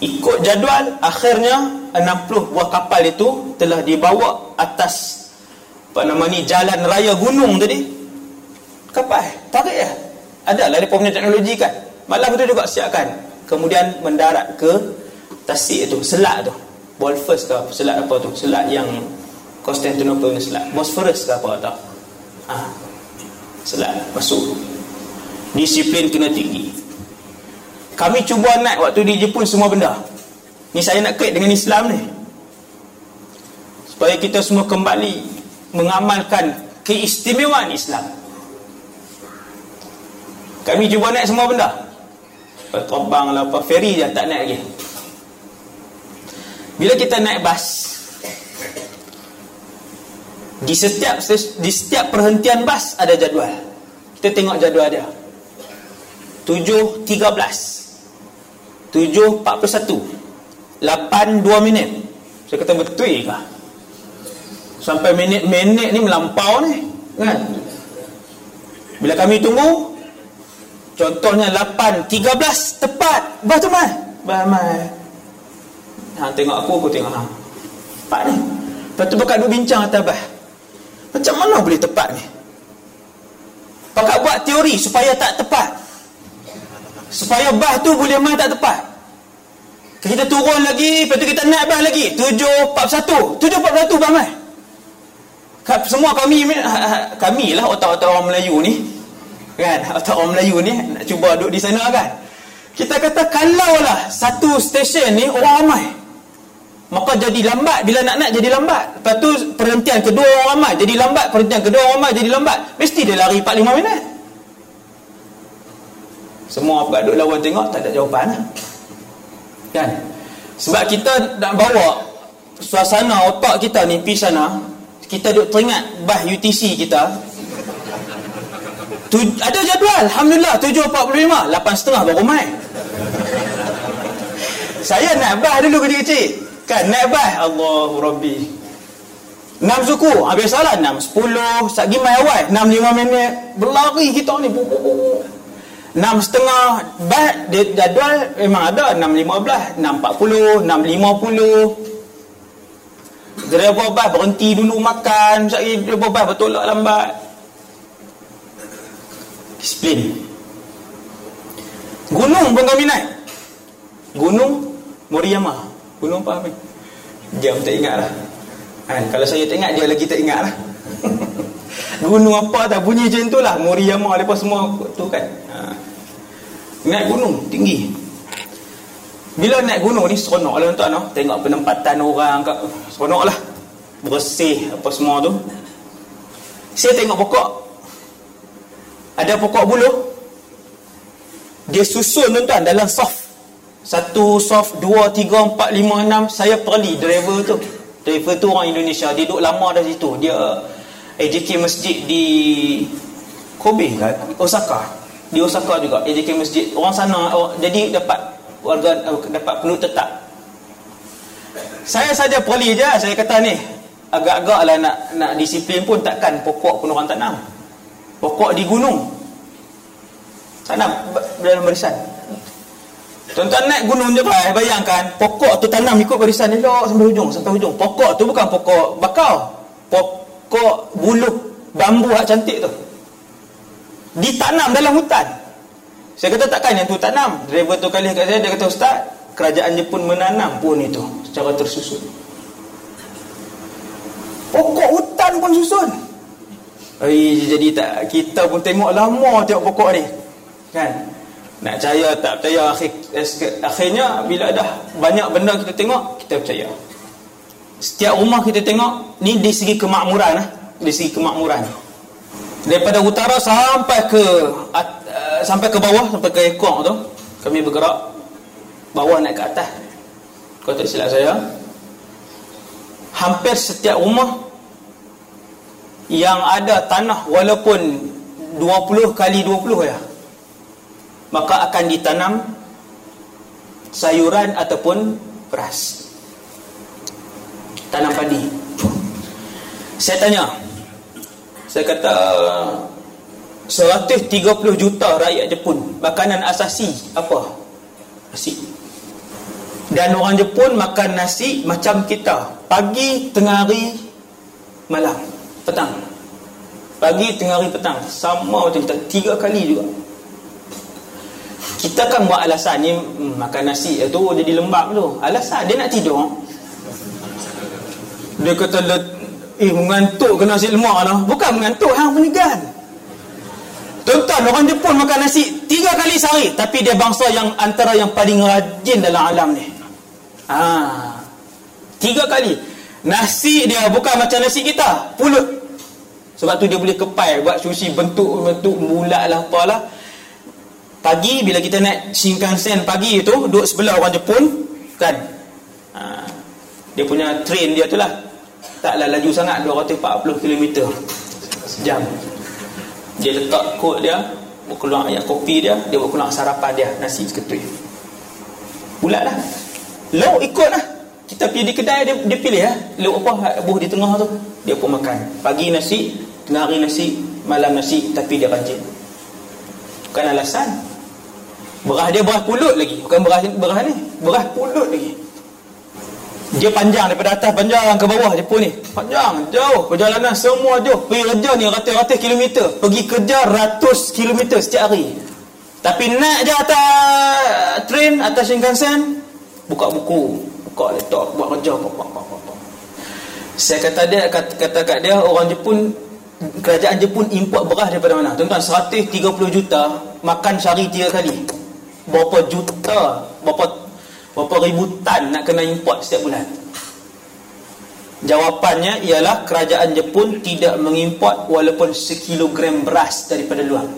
Ikut jadual, akhirnya 60 buah kapal itu telah dibawa atas apa nama ni jalan raya gunung tadi. Kapal, tarik ya. Adalah dia punya teknologi kan. Malam itu juga siapkan. Kemudian mendarat ke tasik itu, selat tu. Bolfus ke selat apa tu? Selat yang Constantinople ni selat. Bosphorus ke apa tak? Ah, selat masuk disiplin kena tinggi kami cuba naik waktu di Jepun semua benda ni saya nak kait dengan Islam ni supaya kita semua kembali mengamalkan keistimewaan Islam kami cuba naik semua benda terbang lah apa ferry je tak naik lagi bila kita naik bas di setiap di setiap perhentian bas ada jadual. Kita tengok jadual dia. 7.13 7.41 8 2 minit Saya kata betul ke? Sampai minit-minit ni melampau ni kan? Bila kami tunggu Contohnya 8.13 Tepat Bah tu mai Bah mai Ha tengok aku aku tengok ha. Tepat ni Lepas tu bukan duk bincang atas bah macam mana boleh tepat ni? Pakat buat teori supaya tak tepat. Supaya bah tu boleh main tak tepat. Kita turun lagi, lepas tu kita naik bah lagi. 741. 741 bah main. Semua kami [LAUGHS] kami lah otak-otak orang Melayu ni. Kan? Otak orang Melayu ni nak cuba duduk di sana kan. Kita kata kalau lah satu stesen ni orang ramai maka jadi lambat bila nak naik jadi lambat lepas tu perhentian kedua orang ramai jadi lambat perhentian kedua orang ramai jadi lambat mesti dia lari 4-5 minit semua duduk lawan tengok tak ada jawapan lah. kan sebab kita nak bawa suasana otak kita ni pergi sana kita duduk teringat bah UTC kita. Tu, ada jadual. Alhamdulillah 7.45 8.30 baru main saya nak bah dulu kecil-kecil Kan naik bas Allahu Rabbi. 6 suku ha, Biasalah 6 10 Sat gimai awal. 6 5 minit Berlari kita ni. Bu, bu, bu. 6 setengah Bas dia jadual Memang ada. 6 15 6 40 6 50 Driver bas berhenti dulu makan. Sekali driver bas bertolak lambat. Disiplin. Gunung pun kami naik. Gunung Moriyama Gunung apa Amin? Jam tak ingat lah kan? Kalau saya tak ingat dia lagi tak ingat lah [LAUGHS] Gunung apa tak bunyi macam tu lah. Moriyama lepas semua tu kan. Ha. Naik gunung tinggi Bila naik gunung ni seronok lah tuan no? Tengok penempatan orang kat, Seronok lah Bersih apa semua tu. Saya tengok pokok. Ada pokok buluh. Dia susun tuan-tuan dalam soft. Satu soft dua tiga empat lima enam. Saya perli driver tu. Driver tu orang Indonesia. Dia duduk lama dah situ. Dia AJK masjid di Kobe kan Osaka. Di Osaka juga. AJK masjid. Orang sana oh, jadi dapat warga uh, dapat penuh tetap saya saja perli je saya kata ni agak-agak lah nak, nak disiplin pun takkan pokok pun orang tanam pokok di gunung tanam dalam barisan Tuan-tuan naik gunung je Jebel, bayangkan pokok tu tanam ikut barisan elok sampai hujung, sampai hujung. Pokok tu bukan pokok bakau. Pokok bulu bambu hak cantik tu. Ditanam dalam hutan. Saya kata takkan yang tu tanam. Driver tu kali kat saya dia kata ustaz, kerajaan Jepun menanam pun itu secara tersusun. Pokok hutan pun susun. Ay, jadi tak kita pun tengok lama tengok pokok ni. Kan? nak percaya tak percaya akhir, akhirnya bila dah banyak benda kita tengok kita percaya setiap rumah kita tengok ni di segi kemakmuran eh? di segi kemakmuran daripada utara sampai ke sampai ke bawah sampai ke ekor tu kami bergerak bawah naik ke atas. Kalau tak silap saya? Hampir setiap rumah yang ada tanah walaupun 20 kali 20 ya maka akan ditanam sayuran ataupun beras. Tanam padi. Saya tanya. Saya kata 130 juta rakyat Jepun makanan asasi apa? Nasi. Dan orang Jepun makan nasi macam kita. Pagi, tengah hari, malam, petang. Pagi, tengah hari, petang. Sama macam kita. Tiga kali juga. Kita kan buat alasan ni hmm, makan nasi tu jadi lembab tu. Alasan dia nak tidur. Dia kata eh mengantuk ke nasi lemak lah. Bukan mengantuk, hang penigan. Tuan-tuan, orang Jepun makan nasi tiga kali sehari. Tapi dia bangsa yang antara yang paling rajin dalam alam ni. Ha. Tiga kali. Nasi dia bukan macam nasi kita. Pulut. Sebab tu dia boleh kepai. Buat sushi bentuk-bentuk bulat lah apalah. Pagi bila kita naik Shinkansen pagi tu. Duduk sebelah orang Jepun. Kan. Ha. Dia punya train dia tu lah. Taklah laju sangat 240 km. Sejam dia letak kod dia keluar ayat kopi dia dia buat keluar sarapan dia nasi seketui bulat lah. Lauk ikut lah. Kita pergi di kedai dia, dia pilih lah lauk apa buh di tengah tu? Dia pun makan. Pagi nasi tengah hari nasi malam nasi tapi dia rajin bukan alasan. Berah dia berah pulut lagi. Bukan berah, berah ni. Berah pulut lagi dia panjang daripada atas panjang ke bawah Jepun ni. Panjang jauh. Perjalanan semua jauh. Pergi kerja ni ratus-ratus kilometer. Pergi kerja ratus kilometer setiap hari. Tapi naik je atas train atas Shinkansen buka buku. Buka laptop buat kerja apa, apa, apa, apa. saya kata dia kata, kata kat dia orang Jepun kerajaan Jepun import beras daripada mana? Tuan-tuan 130 juta makan sehari tiga kali. Berapa juta berapa berapa ribu tan nak kena import setiap bulan? Jawapannya ialah kerajaan Jepun tidak mengimport walaupun sekilogram beras daripada luar.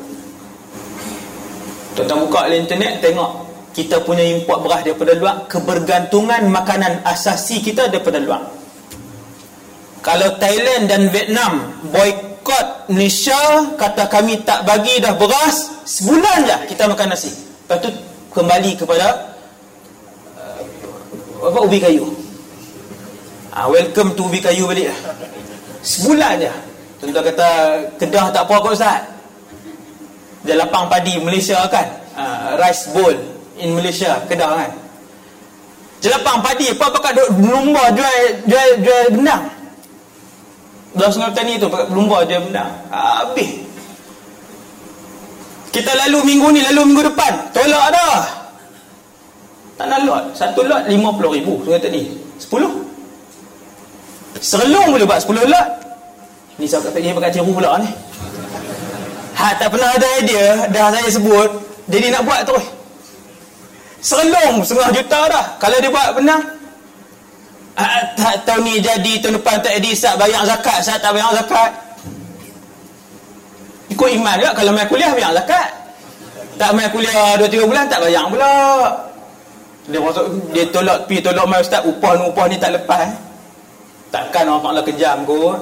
Tuan-tuan buka internet tengok kita punya import beras daripada luar kebergantungan makanan asasi kita daripada luar. Kalau Thailand dan Vietnam boykot Malaysia kata kami tak bagi dah beras sebulan je kita makan nasi. Lepas tu kembali kepada apa ubi kayu? Ha, welcome to ubi kayu balik lah. Sebulan je tuan kata kedah tak apa kot Ustaz. Dia lapang padi Malaysia kan? Ha, rice bowl in Malaysia kedah kan? Dia lapang padi apa pakai duk lumba jual jual jual benang. Dalam sungai petani tu pakai lumba jual benang. Ha, habis. Kita lalu minggu ni lalu minggu depan. Tolak dah tak nak lot. Satu lot RM50,000. Sungai tadi. 10. Serelung boleh buat 10 lot. Ni saya kata dia pakai ciru pula ni. Ha, tak pernah ada idea. Dah saya sebut. Jadi nak buat terus. Serelung setengah juta dah. Kalau dia buat benang. Ha, tak tahu ni jadi tahun depan tak jadi saat bayar zakat. Saat tak bayar zakat. Ikut iman juga. Kalau main kuliah bayar zakat. Tak main kuliah 2-3 bulan tak bayar pula dia masuk dia tolak pi tolak mai ustaz upah ni upah ni tak lepas eh? takkan orang taklah kejam kot.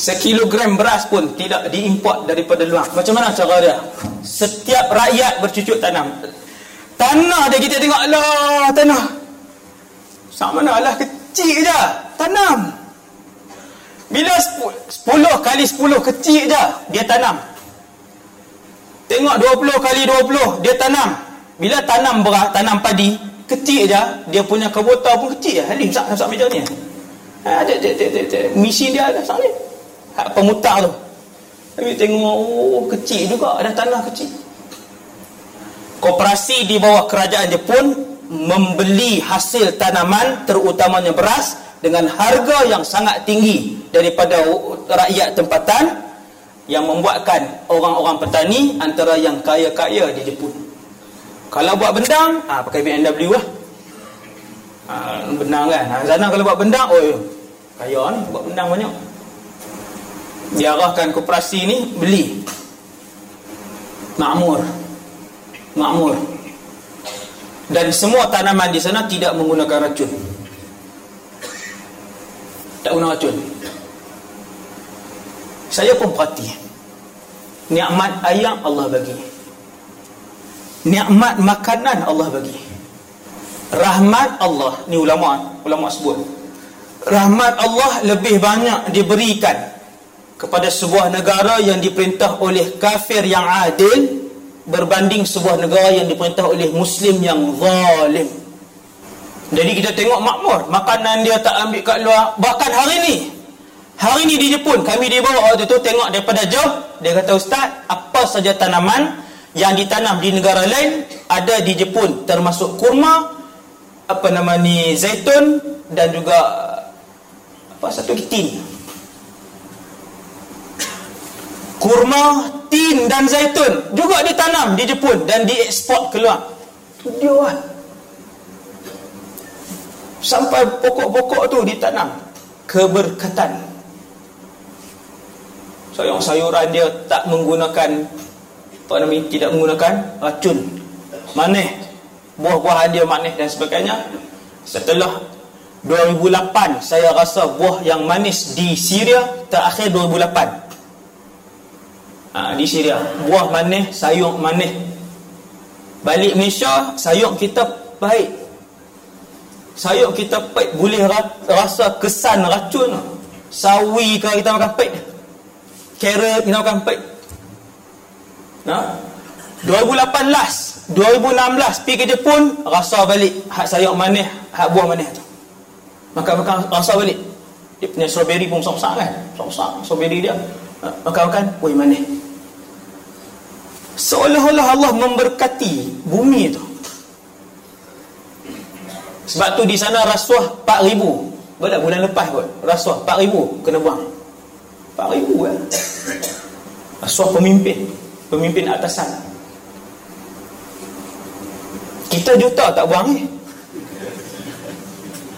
Sekilogram beras pun tidak diimport daripada luar. Macam mana cara dia? Setiap rakyat bercucuk tanam. Tanah dia kita tengok Allah tanah. Sama mana Allah kecil je. Tanam. Bila 10 kali 10 kecil je dia tanam. Tengok 20 kali 20 dia tanam bila tanam beras, tanam padi, kecil je, dia punya kebota pun kecil je. Halim sak sak meja ni. Ha, dia, dia, dia, dia, dia, misi dia ada sak ni. Hak pemutar tu. Tapi tengok, oh, kecil juga, ada tanah kecil. Koperasi di bawah kerajaan Jepun membeli hasil tanaman terutamanya beras dengan harga yang sangat tinggi daripada rakyat tempatan yang membuatkan orang-orang petani antara yang kaya-kaya di Jepun. Kalau buat bendang, ah ha, pakai BMW lah. Ha, bendang kan. Ha, sana kalau buat bendang, oh ya. Kaya ni buat bendang banyak. Diarahkan koperasi ni beli. Makmur. Makmur. Dan semua tanaman di sana tidak menggunakan racun. Tak guna racun. Saya pun perhati. Nikmat ayam Allah bagi nikmat makanan Allah bagi. Rahmat Allah. Ni ulama ulama sebut. Rahmat Allah lebih banyak diberikan kepada sebuah negara yang diperintah oleh kafir yang adil berbanding sebuah negara yang diperintah oleh muslim yang zalim. Jadi kita tengok makmur. Makanan dia tak ambil kat luar. Bahkan hari ni hari ni di Jepun kami dibawa waktu tu tengok daripada jauh. Dia kata ustaz apa saja tanaman yang ditanam di negara lain ada di Jepun termasuk kurma apa nama ni zaitun dan juga apa satu tin kurma, tin dan zaitun juga ditanam di Jepun dan dieksport keluar. Itu dia lah. Sampai pokok-pokok tu ditanam. Keberkatan. Sayur-sayuran dia tak menggunakan apa namanya, tidak menggunakan racun. Manis. Buah-buahan dia manis dan sebagainya. Setelah 2008 saya rasa buah yang manis di Syria terakhir 2008 ha, di Syria buah manis sayur manis balik Malaysia sayur kita baik sayur kita baik boleh rasa kesan racun sawi kalau kita makan pek carrot kita makan pek nah 2018 2016 pergi ke Jepun rasa balik hak sayur manis hak buah manis tu. Makan-makan rasa balik. Dia punya strawberry pun besar-besar kan? Besar-besar strawberry dia. Makan-makan woi manis seolah-olah Allah memberkati bumi itu sebab tu di sana rasuah 4000 boleh bulan lepas kot? Rasuah 4000 kena buang. 4000 kan? Rasuah pemimpin pemimpin atasan. Kita juta tak buang ni.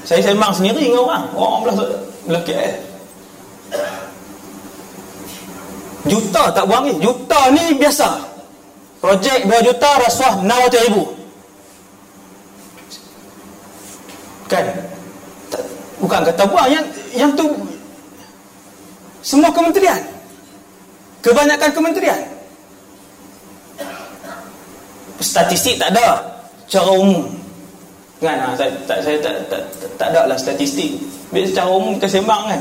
Saya sembang sendiri dengan orang. Orang belah belah KL juta tak buang ni. Juta ni biasa. Projek 2 juta rasuah 600 ribu. Kan? Bukan kata buang. Yang yang tu Semua kementerian. Kebanyakan kementerian Statistik tak ada. Secara umum. Kan? Ha, saya, tak, saya tak, tak, tak, tak ada lah statistik. Biar secara umum kita sembang kan?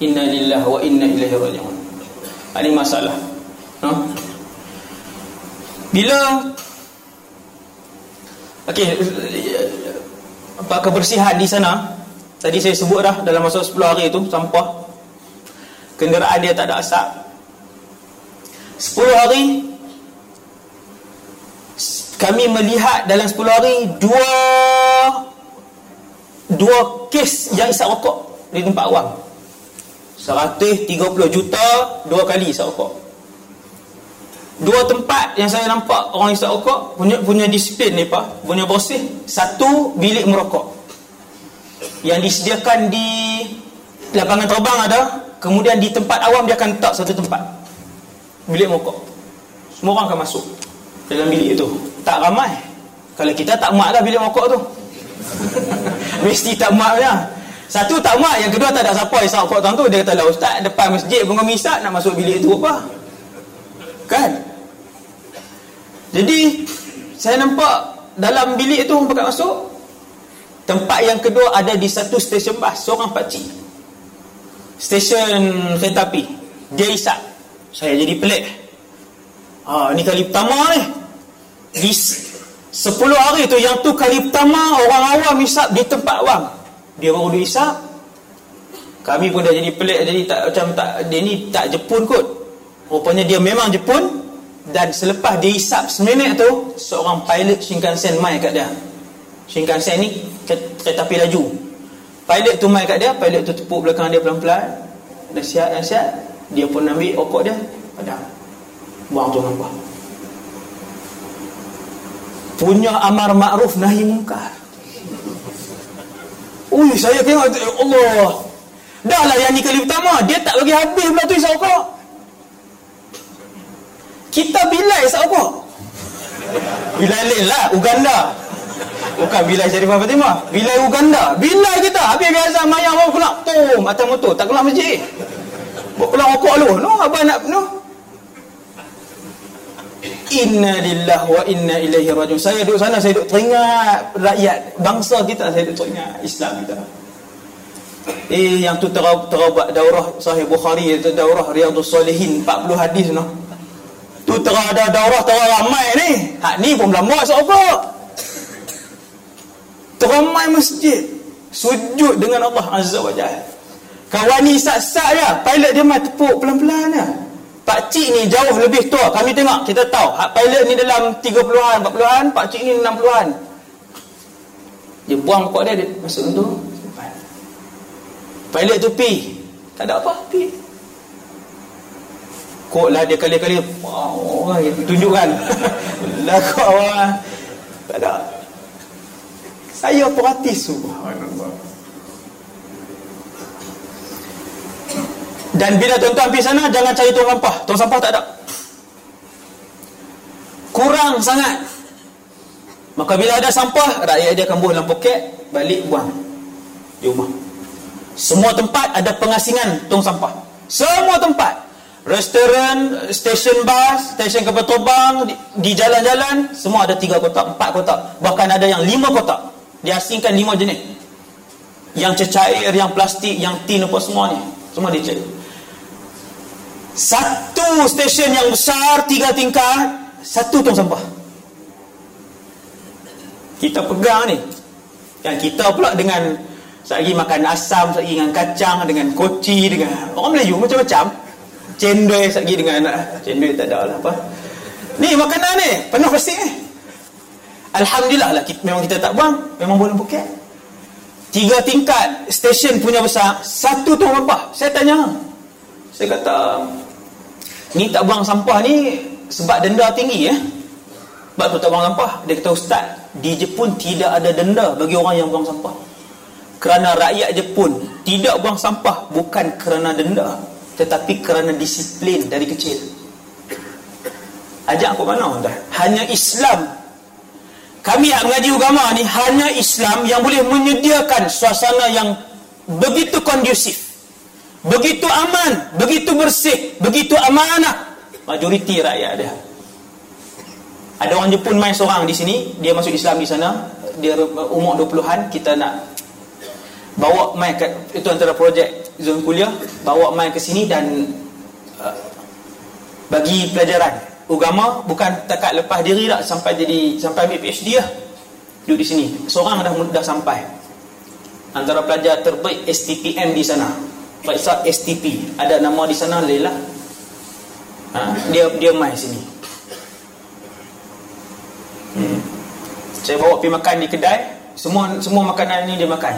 Inna lillah wa inna ilaihi raji'un. Ini masalah. Ha? Bila? Okey apa kebersihan di sana? Tadi saya sebut dah dalam masa 10 hari itu sampah. Kenderaan dia tak ada asap. 10 hari kami melihat dalam 10 hari dua dua kes yang isap rokok di tempat awam. 130 juta dua kali isap rokok. Dua tempat yang saya nampak orang isap rokok punya punya disiplin ni pak. Punya bersih satu bilik merokok. Yang disediakan di lapangan terbang ada kemudian di tempat awam dia akan letak satu tempat. Bilik merokok. Semua orang akan masuk dalam bilik itu tak ramai kalau kita tak muat lah bilik merokok tu [LAUGHS] mesti tak muat ya. satu tak muat yang kedua tak ada siapa isap rokok tuan tu dia kata lah ustaz depan masjid kami isap nak masuk bilik itu apa kan jadi saya nampak dalam bilik orang pakat masuk. Tempat yang kedua ada di satu stesen bas, seorang pakcik. Stesen kereta api. Dia isap. Saya jadi pelik. Ha, ni kali pertama ni. Di 10 hari tu yang tu kali pertama orang awam isap di tempat awam. Dia baru dia isap. Kami pun dah jadi pelik jadi tak macam tak dia ni tak Jepun kot. Rupanya dia memang Jepun. Dan selepas dihisap seminit tu seorang pilot Shinkansen mai kat dia. Shinkansen ni kereta api laju. Pilot tu mai kat dia pilot tu tepuk belakang dia pelan-pelan. Siap dia pun ambil okok dia padam. Buang tu nampak punya amar ma'ruf nahi mungkar ui saya tengok Allah dah lah yang ni kali pertama dia tak bagi habis pula tu isap okok kita bilai isap apa? Bilai lain lah, Uganda. Bukan bilai Syarifah Fatimah. Bilai Uganda. Bilai kita. Habis biasa mayang bawa kelak. Tum, atas motor. Tak kelak masjid. Bawa kelak rokok lu. No, abang nak, no. Inna lillah wa inna ilaihi rajun. Saya duduk sana, saya duduk teringat rakyat bangsa kita. Saya duduk teringat Islam kita. Eh yang tu terawat daurah Sahih Bukhari itu daurah Riyadhus Salihin 40 hadis no. Tu terang ada daurah terang ramai ni. Hak ni pun belum buat apa. Teramai masjid sujud dengan Allah Azza wa Jalla. Kawan ni sat-sat je, pilot dia mai tepuk pelan-pelan je. Pak cik ni jauh lebih tua. Kami tengok, kita tahu. Hak pilot ni dalam 30-an, 40-an, pak cik ni 60-an. Dia buang pokok dia, dia masuk tu. Pilot tu pi. Tak ada apa, pi. Kok lah dia kali-kali wow, tunjukkan. [LAUGHS] lah kok. Tak ada. Saya perhati subhanallah. Dan bila tuan-tuan pergi sana jangan cari tong sampah. Tong sampah tak ada. Kurang sangat. Maka bila ada sampah, rakyat dia akan buang dalam poket, balik buang di rumah. Semua tempat ada pengasingan tong sampah. Semua tempat restoran, stesen bas, stesen kapal terbang, di jalan-jalan, semua ada tiga kotak, empat kotak. Bahkan ada yang lima kotak. Diasingkan lima jenis. Yang cecair, yang plastik, yang tin apa semua ni. Semua dicek. Satu stesen yang besar, tiga tingkat, satu tong sampah. Kita pegang ni. Yang kita pula dengan lagi makan asam, lagi dengan kacang, dengan koci, dengan orang Melayu macam-macam. Cendol lagi dengan anak cendol tak ada lah apa. Ni makanan ni penuh plastik ni. Alhamdulillah lah kita, memang kita tak buang memang boleh buket. Tiga tingkat stesen punya besar satu tu apa saya tanya saya kata ni tak buang sampah ni sebab denda tinggi ya sebab tu tak buang sampah. Dia kata ustaz di Jepun tidak ada denda bagi orang yang buang sampah. Kerana rakyat Jepun tidak buang sampah bukan kerana denda tetapi kerana disiplin dari kecil. Ajak aku mana tuan hanya Islam. Kami yang mengaji agama ni hanya Islam yang boleh menyediakan suasana yang begitu kondusif begitu aman begitu bersih begitu amanah. Majoriti rakyat dia. Ada orang Jepun main seorang di sini dia masuk Islam di sana dia umur 20-an kita nak bawa mai ke itu antara projek zon kuliah bawa mai ke sini dan uh, bagi pelajaran. Agama bukan takat lepas diri tak sampai jadi sampai ambil PhD lah. Duduk di sini. Seorang dah dah sampai. Antara pelajar terbaik STPM di sana Faisal STP ada nama di sana Lela ha, dia dia mai sini. Hmm. saya bawa pergi makan di kedai. Semua semua makanan ni dia makan.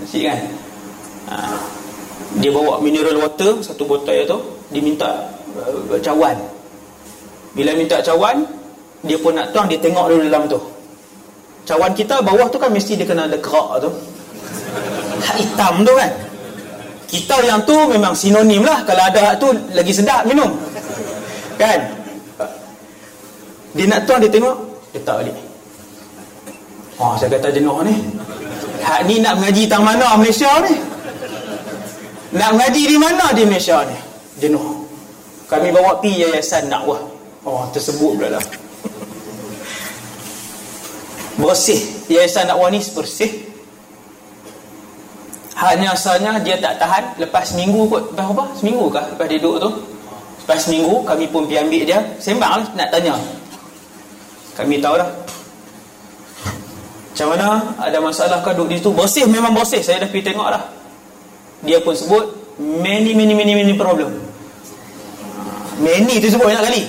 Nasi kan? Ha. dia bawa mineral water satu botol tu. Diminta uh, cawan. Bila minta cawan dia pun nak tuang dia tengok dulu dalam tu. Cawan kita bawah tu kan mesti dia kena ada kerak tu. Hitam tu kan kita yang tu memang sinonim lah kalau ada hak tu lagi sedap minum kan dia nak tuang dia tengok dia tak balik Oh, saya kata jenuh ni Hak ni nak mengaji tang mana Malaysia ni? Nak mengaji di mana di Malaysia ni? Jenuh. Kami bawa pi yayasan dakwah. Oh, tersebut pula lah. Bersih. Yayasan dakwah ni bersih. Hanya asalnya dia tak tahan lepas seminggu kot. Lepas apa? Seminggu kah? Lepas dia duduk tu. Lepas seminggu kami pun pergi ambil dia. Sembang lah nak tanya. Kami tahu dah macam mana ada masalah kah duduk di situ bersih memang bersih saya dah pergi tengok dah dia pun sebut many many many many problem many tu sebut banyak kali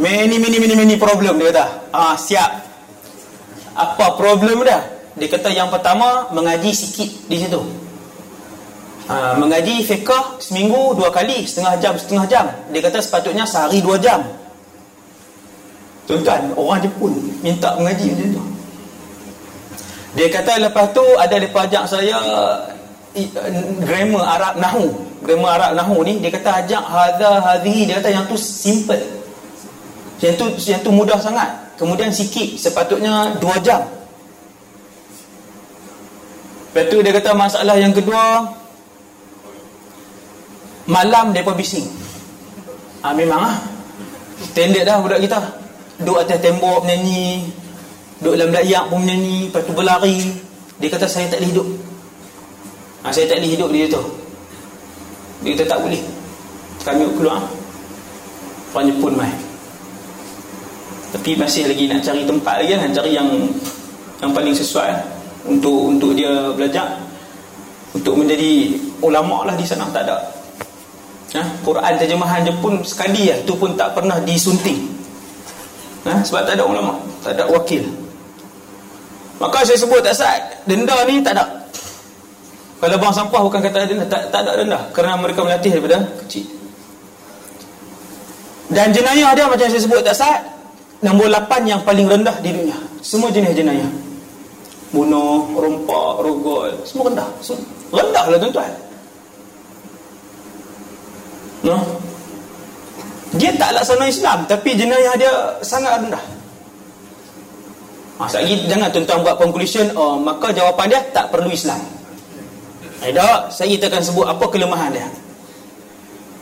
many many many many problem dia kata ah siap apa problem dia dia kata yang pertama mengaji sikit di situ ha, mengaji fiqah seminggu dua kali setengah jam setengah jam dia kata sepatutnya sehari dua jam tuan-tuan orang Jepun minta mengaji macam tu dia kata lepas tu ada lepas ajak saya grammar Arab Nahu. Grammar Arab Nahu ni dia kata ajak hadza hadhi dia kata yang tu simple. Yang tu yang tu mudah sangat. Kemudian sikit sepatutnya 2 jam. Lepas tu dia kata masalah yang kedua malam depa bising. Ah memang ah. Standard dah budak kita. Duduk atas tembok menyanyi, Duduk dalam layak pun menyanyi Lepas tu berlari. Dia kata saya tak boleh hidup. Ha, Saya tak boleh hidup di situ Dia kata tak boleh. Kami keluar. Orang Jepun mai. Tapi masih lagi nak cari tempat lagi Nak cari yang Yang paling sesuai Untuk untuk dia belajar. Untuk menjadi Ulama' lah di sana Tak ada. Ha? Quran terjemahan Jepun Sekali lah. Itu pun tak pernah disunting. Ha? Sebab tak ada ulama' Tak ada wakil. Maka saya sebut tak sah Denda ni tak ada. Kalau bang sampah bukan kata denda Tak, tak ada denda. Kerana mereka melatih daripada kecil. Dan jenayah dia macam saya sebut tak sah Nombor 8 yang paling rendah di dunia. Semua jenis jenayah Bunuh, rompak, rogol Semua rendah. Semua. Rendah lah tuan-tuan. No? Dia tak laksana Islam Tapi jenayah dia sangat rendah. Ha, lagi jangan tuan-tuan buat conclusion oh, Maka jawapan dia tak perlu Islam. Eh tak, saya kita akan sebut apa kelemahan dia.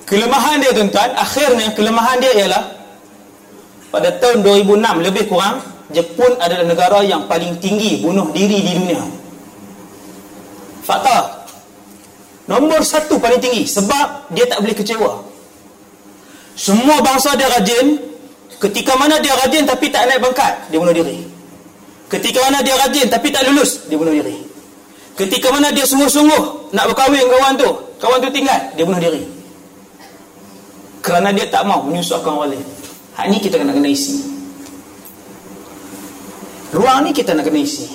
Kelemahan dia tuan-tuan Akhirnya kelemahan dia ialah Pada tahun 2006 lebih kurang Jepun adalah negara yang paling tinggi bunuh diri di dunia Fakta Nombor satu paling tinggi Sebab dia tak boleh kecewa Semua bangsa dia rajin Ketika mana dia rajin tapi tak naik bangkat Dia bunuh diri Ketika mana dia rajin tapi tak lulus, dia bunuh diri. Ketika mana dia sungguh-sungguh nak berkahwin dengan kawan tu, kawan tu tinggal, dia bunuh diri. Kerana dia tak mau menyusahkan orang lain. Hak ni kita kena kena isi. Ruang ni kita nak kena isi.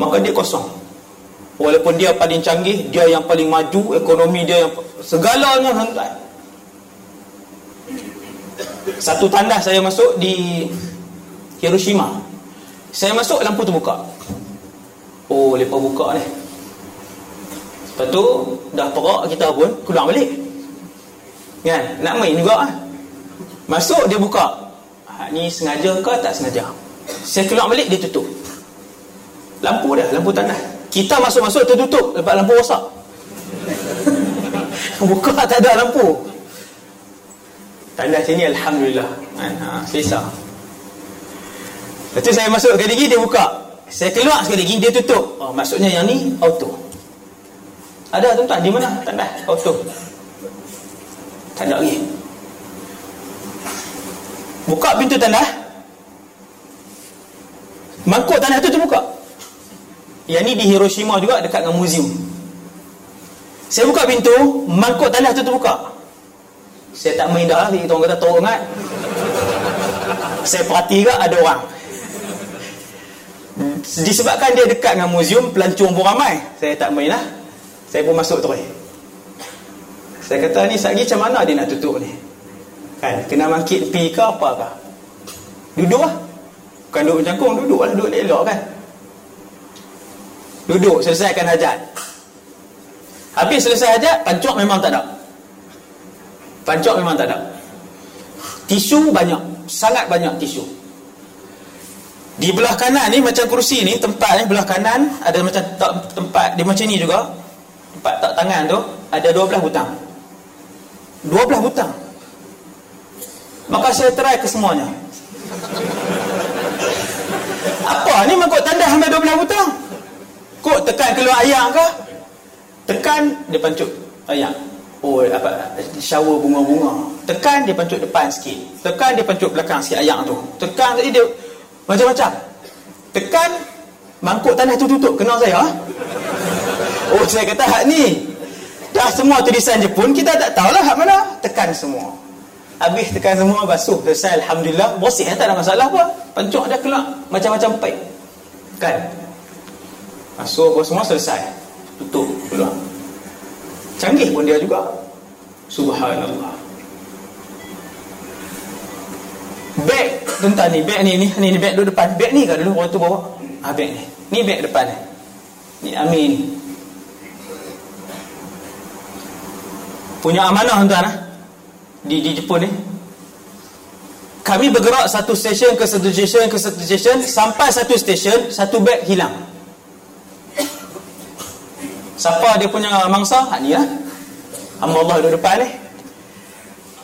Maka dia kosong. Walaupun dia paling canggih, dia yang paling maju, ekonomi dia yang segalanya tuan Satu tanda saya masuk di Hiroshima. Saya masuk lampu tu buka Oh lepas buka ni. Lepas tu Dah perak kita pun Keluar balik. Kan? Nak main juga lah Masuk dia buka. Ha, Ni sengaja ke tak sengaja Saya keluar balik dia tutup Lampu dah Lampu tanah Kita masuk-masuk tertutup Lepas lampu rosak [LAUGHS] Buka tak ada lampu Tanda sini Alhamdulillah ha, Selesa Lepas tu saya masuk sekali lagi dia buka. Saya keluar sekali lagi dia tutup. Oh maksudnya yang ni auto. Ada tuan-tuan di mana? Tanda auto. Tak ada lagi. Buka pintu tanda. Mangkuk tanah tu terbuka. Yang ni di Hiroshima juga dekat dengan museum. Saya buka pintu, mangkuk tanah tu terbuka. Saya tak main dah lagi, orang kata teruk kan. Saya perhati juga ada orang disebabkan dia dekat dengan museum pelancong pun ramai saya tak main lah saya pun masuk terus saya kata ni sagi macam mana dia nak tutup ni kan kena mangkit pi ke apa ke duduk lah bukan duduk mencangkung duduk lah duduk elok kan duduk selesaikan hajat habis selesai hajat pancok memang tak ada pancok memang tak ada tisu banyak sangat banyak tisu di belah kanan ni macam kursi ni tempat ni belah kanan ada macam tak, tempat dia macam ni juga. Tempat tak tangan tu ada 12 butang. 12 butang. Maka saya try ke semuanya. Apa ni mangkuk tanda sampai 12 butang? Kok tekan keluar ayam ke? Tekan dia pancut ayam. Oh apa shower bunga-bunga. Tekan dia pancut depan sikit. Tekan dia pancut belakang sikit ayam tu. Tekan tadi dia macam-macam. Tekan mangkuk tanah tu tutup. Kenal saya? Ha? Oh, saya kata hak ni. Dah semua tulisan Jepun, kita tak tahulah hak mana. Tekan semua. Habis tekan semua, basuh. Selesai, Alhamdulillah. Bosih, tak ada masalah apa. Pencuk dia keluar. Macam-macam paik. Kan? Basuh apa semua, selesai. Tutup, keluar. Canggih pun dia juga. Subhanallah. Beg tuan ni, beg ni ni ni, ni beg duduk depan. Beg ni ke dulu waktu bawa? Ah beg ni. Ni beg depan ni. Ni Amin. Punya amanah tuan ah. Di di Jepun ni. Kami bergerak satu stesen ke satu stesen ke satu stesen sampai satu stesen satu beg hilang. Siapa dia punya mangsa? Ha ni lah. Hamba Allah duduk depan ni.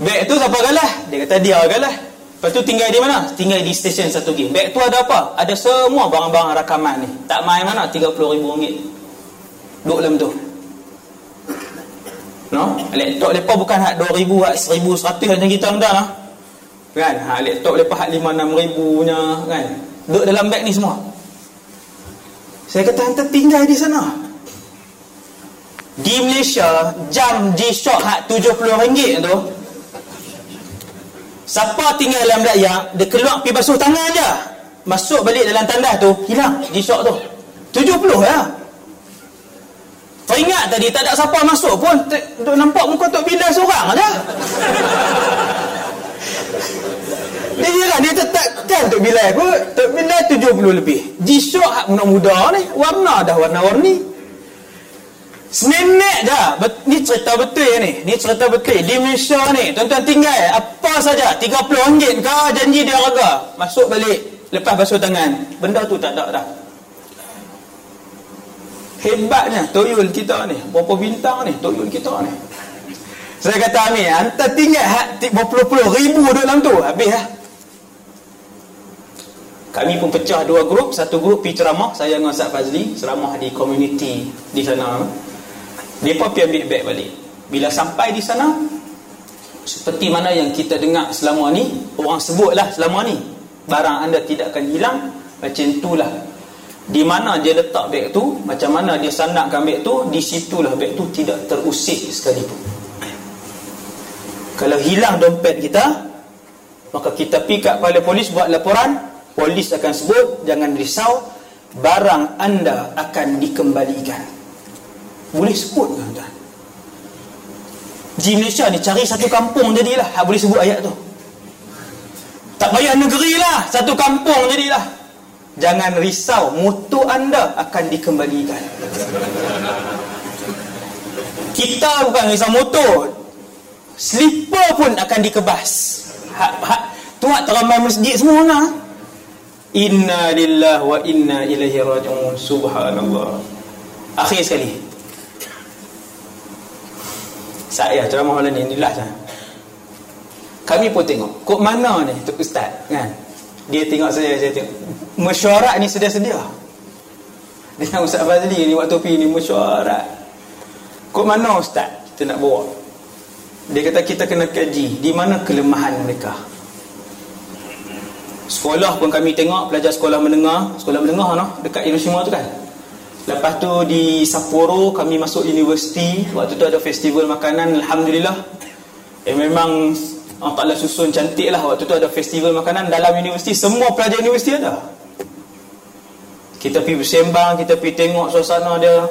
Beg tu siapa galah? Dia kata dia galah. Lepas tu tinggal di mana? Tinggal di stesen satu lagi. Beg tu ada apa? Ada semua barang-barang rakaman ni. Tak main mana? RM30,000. duduk dalam tu no? Laptop lepas bukan hak 2000 hak 1100 macam kita dah lah. Kan? Ha laptop lepas hak 5 6000 nya kan? Duduk dalam beg ni semua. Saya kata hantar tinggal di sana. Di Malaysia jam G-Shock hak 70 ringgit tu. Siapa tinggal dalam dayak dia keluar pergi basuh tangan je. Masuk balik dalam tandas tu hilang G-Shock tu. 70 ya Teringat tadi tak ada siapa masuk pun Duk nampak muka Tok Bilal seorang aja. Dia kira dia tetap kan Tok Bilal pun Tok Bilal 70 lebih. G-Shock muda-muda ni Warna dah warna-warni. Senenek dah Ni cerita betul ni Ni cerita betul. Di Malaysia ni Tuan-tuan tinggal Apa saja RM30 ke Janji dia harga? Masuk balik Lepas basuh tangan. Benda tu tak ada dah Hebatnya toyol kita ni. Berapa bintang ni Toyol kita ni. Saya kata Amir Hantar tinggal Berpuluh-puluh ribu dalam tu. Habis lah Kami pun pecah dua grup. Satu grup pergi ceramah. Saya dengan Ustaz Fazli Ceramah di community Di sana. Mereka pergi ambil beg balik. Bila sampai di sana Seperti mana yang kita dengar selama ni Orang sebutlah selama ni Barang anda tidak akan hilang. Macam itulah di mana dia letak beg tu macam mana dia sandakkan beg tu di situlah beg tu tidak terusik sekalipun. Kalau hilang dompet kita maka kita pergi kat kepala polis buat laporan polis akan sebut jangan risau barang anda akan dikembalikan. Boleh sebut kan tuan di Malaysia ni cari satu kampung jadilah. Boleh sebut ayat tu? Tak payah negeri lah satu kampung jadilah Jangan risau Motor anda akan dikembalikan. Kita bukan risau motor Slipper pun akan dikebas. Tuat teramai masjid semua. Nak Inna lillah wa inna ilaihi raji'un. Subhanallah. Akhir sekali. Saya ceramah malam ni Inilah saya. Kami pun tengok Kok mana ni Tok Ustaz kan dia tengok saya saya tengok mesyuarat ni sedia-sedia. Dengan Ustaz Fazli ni waktu pergi ni mesyuarat. Kok mana Ustaz? Kita nak bawa. Dia kata kita kena kaji di mana kelemahan mereka. Sekolah pun kami tengok pelajar sekolah menengah sekolah menengah no? dekat Hiroshima tu kan. Lepas tu di Sapporo kami masuk universiti. Waktu tu ada festival makanan Alhamdulillah. Eh memang Allah Ta'ala susun cantik lah Waktu tu ada festival makanan dalam universiti. Semua pelajar universiti ada. Kita pergi bersembang Kita pergi tengok suasana dia.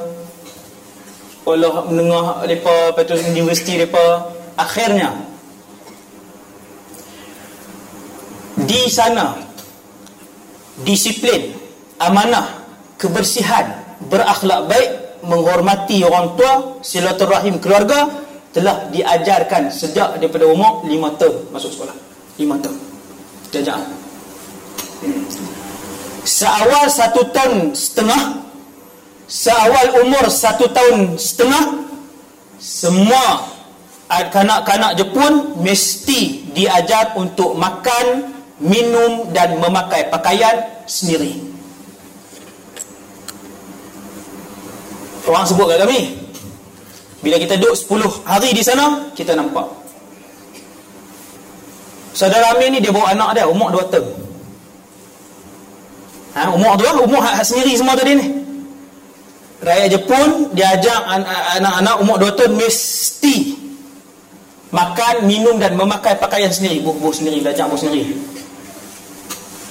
Allah menengah mereka Lepas tu universiti mereka. Akhirnya Di sana Disiplin Amanah Kebersihan Berakhlak baik Menghormati orang tua Silaturahim keluarga telah diajarkan sejak daripada umur 5 tahun masuk sekolah. 5 tahun. Jajah seawal satu tahun setengah seawal umur satu tahun setengah semua kanak-kanak Jepun mesti diajar untuk makan minum dan memakai pakaian sendiri. Orang sebut kat kami bila kita duduk 10 hari di sana Kita nampak. Saudara Amir ni dia bawa anak dia Umur 2 tahun. Ha, Umur tu lah Umur hak sendiri semua tadi ni. Rakyat Jepun Dia ajak anak-anak umur 2 tahun Mesti Makan, minum dan memakai pakaian sendiri Buh-buh sendiri, belajar buh sendiri.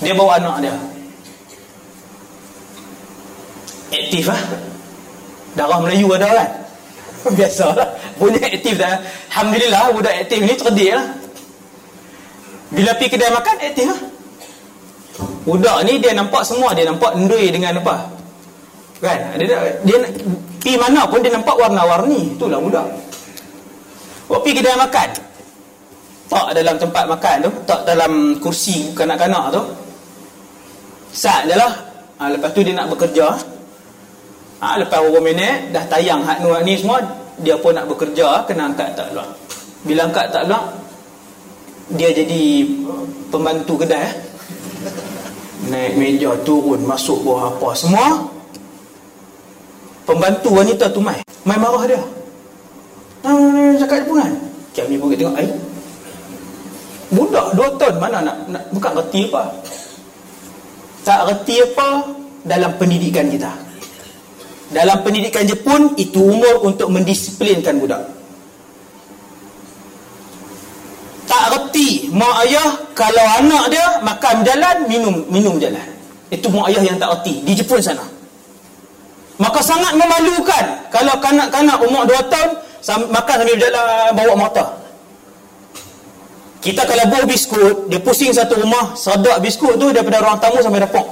Dia bawa anak dia. Aktif lah Darah Melayu ada kan [LAUGHS] Biasalah Punya aktif dah. Alhamdulillah Budak aktif ni cerdik lah. Bila pergi kedai makan Aktif lah. Budak ni dia nampak semua. Dia nampak endui dengan apa? Kan? Dia, dia Pergi mana pun dia nampak warna-warni. Itulah budak. Waktu pergi kedai makan. Tak dalam tempat makan tu. Tak dalam kursi kanak-kanak tu. Sat je lah. Ha, Lepas tu dia nak bekerja ha, lepas beberapa minit dah tayang. Hak nuak ni semua dia pun nak bekerja kena angkat tak luar. Bila angkat tak luar dia jadi pembantu kedai eh? naik meja turun masuk bawah apa semua. Pembantu wanita tu mai. Mai marah dia. Nah, cakap dia kan? Kami pun tengok air budak dua tahun mana nak, nak bukan reti apa. Tak reti apa dalam pendidikan kita dalam pendidikan Jepun itu umur untuk mendisiplinkan budak. Tak reti mak ayah kalau anak dia makan jalan minum minum jalan. Itu mak ayah yang tak reti di Jepun sana. Maka sangat memalukan kalau kanak-kanak umur 2 tahun makan sambil berjalan bawa mata. Kita kalau buah biskut dia pusing satu rumah sadak biskut tu daripada ruang tamu sampai dapur.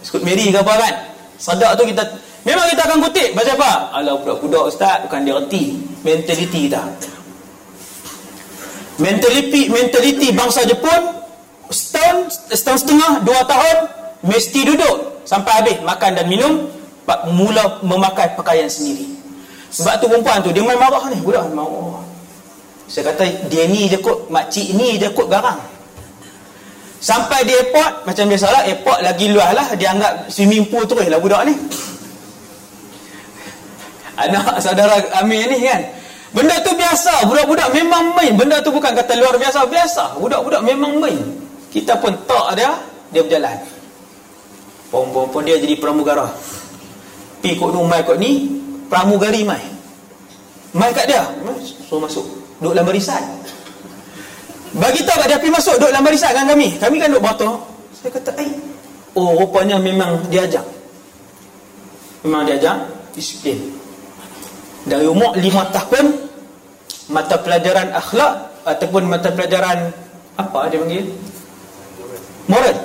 Biskut Mary ke apa kan? Sadak tu kita memang kita akan kutip. Macam apa? Alah budak-budak ustaz. Bukan dia reti mentaliti kita mentaliti mentaliti bangsa Jepun setahun setahun setengah dua tahun mesti duduk. Sampai habis makan dan minum mula memakai pakaian sendiri. Sebab tu perempuan tu dia main marah ni. Budak marah. Saya kata dia ni je kot makcik ni je kot garang. Sampai di airport macam biasalah airport lagi luas lah. Dia anggap swimming pool terus lah budak ni anak saudara Amir ni kan? Benda tu biasa. Budak-budak memang main. Benda tu bukan kata luar biasa. Biasa. Budak-budak memang main. Kita pun tak dia. Dia berjalan. Pom-pom dia jadi pramugara. Pi kod ni mai kod ni pramugari mai. Mai kat dia. So masuk. Duduk dalam barisan. Bagi tahu kat dia pi masuk duduk dalam barisan dengan kami. Kami kan duduk bawah saya kata ai oh rupanya memang diajak memang diajak disiplin dari umur lima tahun mata pelajaran akhlak ataupun mata pelajaran apa dia panggil? Moral.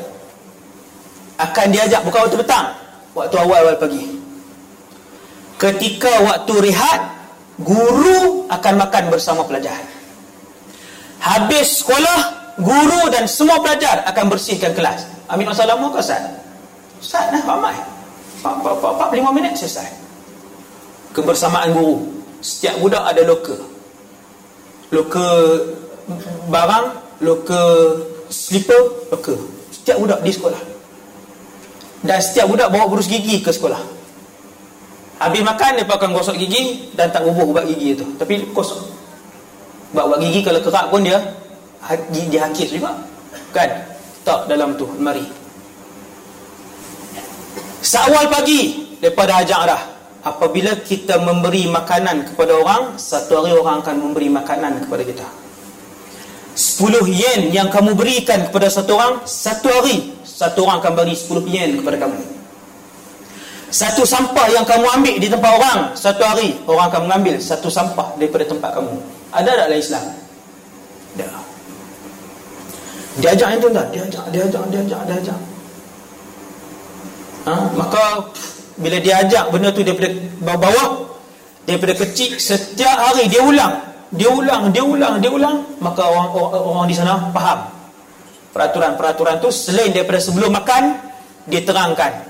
Akan diajak bukan waktu petang waktu awal-awal pagi. Ketika waktu rehat guru akan makan bersama pelajar. Habis sekolah guru dan semua pelajar akan bersihkan kelas. Lama ke Ustaz? Ustaz lah ramai. 45 minit selesai kebersamaan guru setiap budak ada loka loka barang loka slipper loka setiap budak di sekolah dan setiap budak bawa burus gigi ke sekolah Habis makan dia akan gosok gigi dan tak bubuh ubat gigi itu. Tapi kosong. Ubat ubat gigi kalau kerak pun dia dia hakis juga. Kan? Tak dalam tu mari. Sawal pagi daripada ajak dah. Apabila kita memberi makanan kepada orang, satu hari orang akan memberi makanan kepada kita. 10 yen yang kamu berikan kepada satu orang, satu hari satu orang akan beri 10 yen kepada kamu. Satu sampah yang kamu ambil di tempat orang Satu hari orang akan mengambil Satu sampah daripada tempat kamu Ada tak dalam Islam? Ada Dia ajak yang tu tak? Dia ajak, dia ajak, dia ajak, dia ajak ha? Maka Bila dia ajak benda tu daripada bawah Daripada kecil Setiap hari dia ulang Dia ulang, dia ulang, dia ulang Maka orang, orang, orang di sana faham Peraturan-peraturan tu Selain daripada sebelum makan Dia terangkan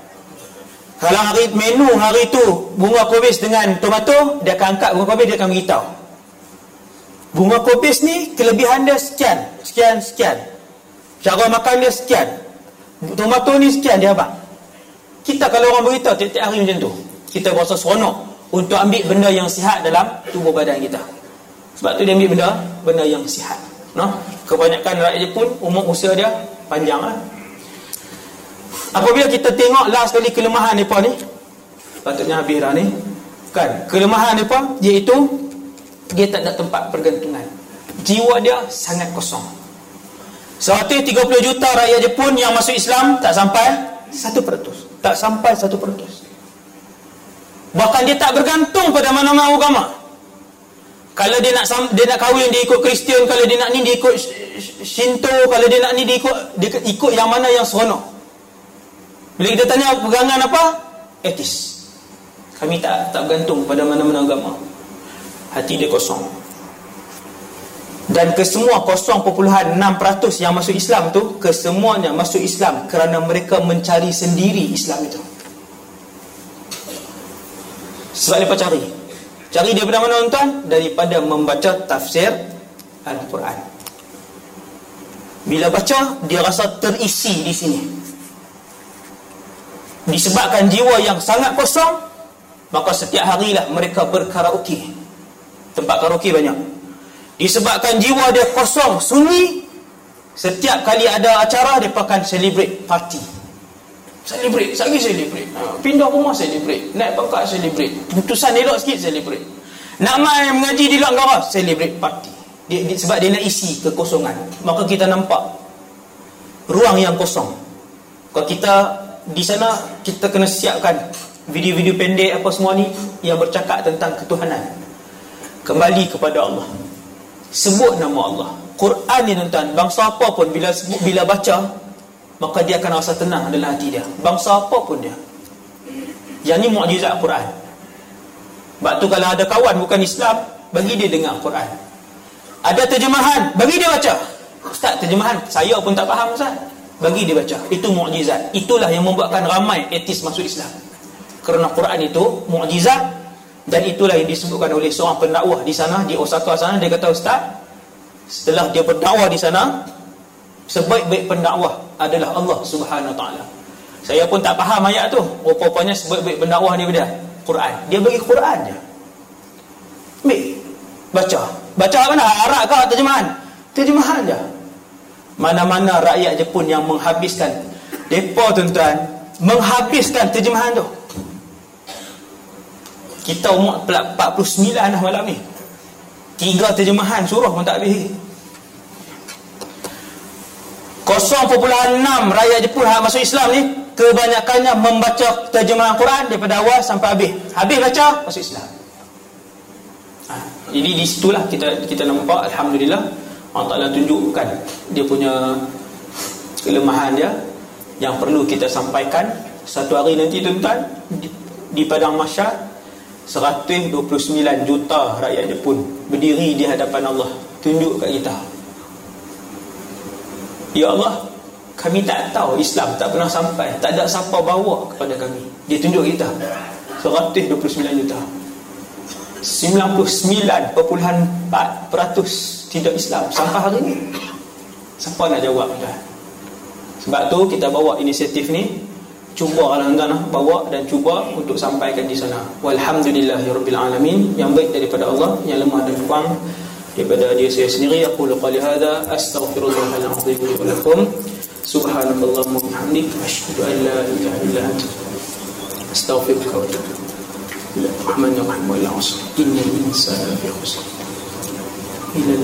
kalau hari menu hari tu bunga kobis dengan tomato, dia akan angkat bunga kobis dia akan beritahu. Bunga kobis ni kelebihan dia sekian, sekian, sekian. Cara makan dia sekian. Tomato ni sekian dia abang. Kita kalau orang beritahu tiap-tiap hari macam tu, kita rasa seronok untuk ambil benda yang sihat dalam tubuh badan kita. Sebab tu dia ambil benda benda yang sihat. No? Kebanyakan rakyat pun umur usia dia panjang lah. Apabila kita tengok last kali kelemahan mereka ni Patutnya habis dah ni Kan Kelemahan mereka Iaitu Dia tak ada tempat pergantungan Jiwa dia sangat kosong 130 juta rakyat Jepun yang masuk Islam Tak sampai 1% Tak sampai 1% Bahkan dia tak bergantung pada mana-mana agama kalau dia nak dia nak kahwin dia ikut Kristian kalau dia nak ni dia ikut Shinto kalau dia nak ni dia ikut dia ikut yang mana yang seronok bila kita tanya pegangan apa? Etis. Kami tak tak bergantung pada mana-mana agama. Hati dia kosong. Dan kesemua 0.6% yang masuk Islam tu, kesemuanya masuk Islam kerana mereka mencari sendiri Islam itu. Sebab mereka cari. Cari daripada mana tuan? Daripada membaca tafsir Al-Quran. Bila baca, dia rasa terisi di sini disebabkan jiwa yang sangat kosong maka setiap harilah mereka berkaraoke tempat karaoke banyak disebabkan jiwa dia kosong sunyi setiap kali ada acara dia akan celebrate party. Celebrate lagi celebrate. Ha, pindah rumah celebrate naik pangkat celebrate putusan elok sikit celebrate. Nak main mengaji di luar negara celebrate party. Dia, dia, sebab dia nak isi kekosongan. Maka kita nampak ruang yang kosong. Kalau kita di sana kita kena siapkan video-video pendek apa semua ni yang bercakap tentang ketuhanan. Kembali kepada Allah sebut nama Allah. Quran ni tuan bangsa apa pun bila sebut, bila baca maka dia akan rasa tenang dalam hati dia. Bangsa apa pun dia. Yang ni mukjizat Quran. Sebab tu kalau ada kawan bukan Islam bagi dia dengar Quran. Ada terjemahan bagi dia baca. Ustaz terjemahan saya pun tak faham Ustaz. Bagi dia baca. Itu mukjizat. Itulah yang membuatkan ramai etis masuk Islam. Kerana Quran itu mukjizat dan itulah yang disebutkan oleh seorang pendakwah di sana di Osaka sana. Dia kata ustaz setelah dia berdakwah di sana sebaik-baik pendakwah adalah Allah Subhanahu taala. Saya pun tak faham ayat tu. Rupanya sebaik-baik pendakwah dia benda Quran. Dia bagi Quran je. Ambil. Baca. Baca mana Arab ke terjemahan? Terjemahan je. Mana-mana rakyat Jepun yang menghabiskan. Depa tuan-tuan menghabiskan terjemahan tu kita umur 49 dah malam ni. Tiga terjemahan surah pun tak habis 0.6 rakyat Jepun yang masuk Islam ni kebanyakannya membaca terjemahan Quran daripada awal sampai habis. Habis baca masuk Islam. Ha, jadi di situlah kita kita nampak Alhamdulillah. Allah Ta'ala tunjukkan dia punya kelemahan dia. Yang perlu kita sampaikan satu hari nanti tuan-tuan di, di padang masyarakat 129 juta rakyat Jepun berdiri di hadapan Allah. Tunjuk kat kita. Ya Allah kami tak tahu Islam tak pernah sampai tak ada siapa bawa kepada kami. Dia tunjuk kita. 129 juta. 99.4% tidak Islam. Sampai hari ini siapa nak jawab dah sebab tu kita bawa inisiatif ni cuba alhamdulillah bawa dan cuba untuk sampaikan di sana. Walhamdulillahirabbil alamin. Yang baik daripada Allah yang lemah dan kurang daripada dia saya sendiri aku qali hada astaghfirullahal azim wa lakum. Subhanakallahumma wa bihamdik. Asyhadu an la ilaha illa anta. Astaghfiruka wa atubu ilaik innal insana fi khusr. Ila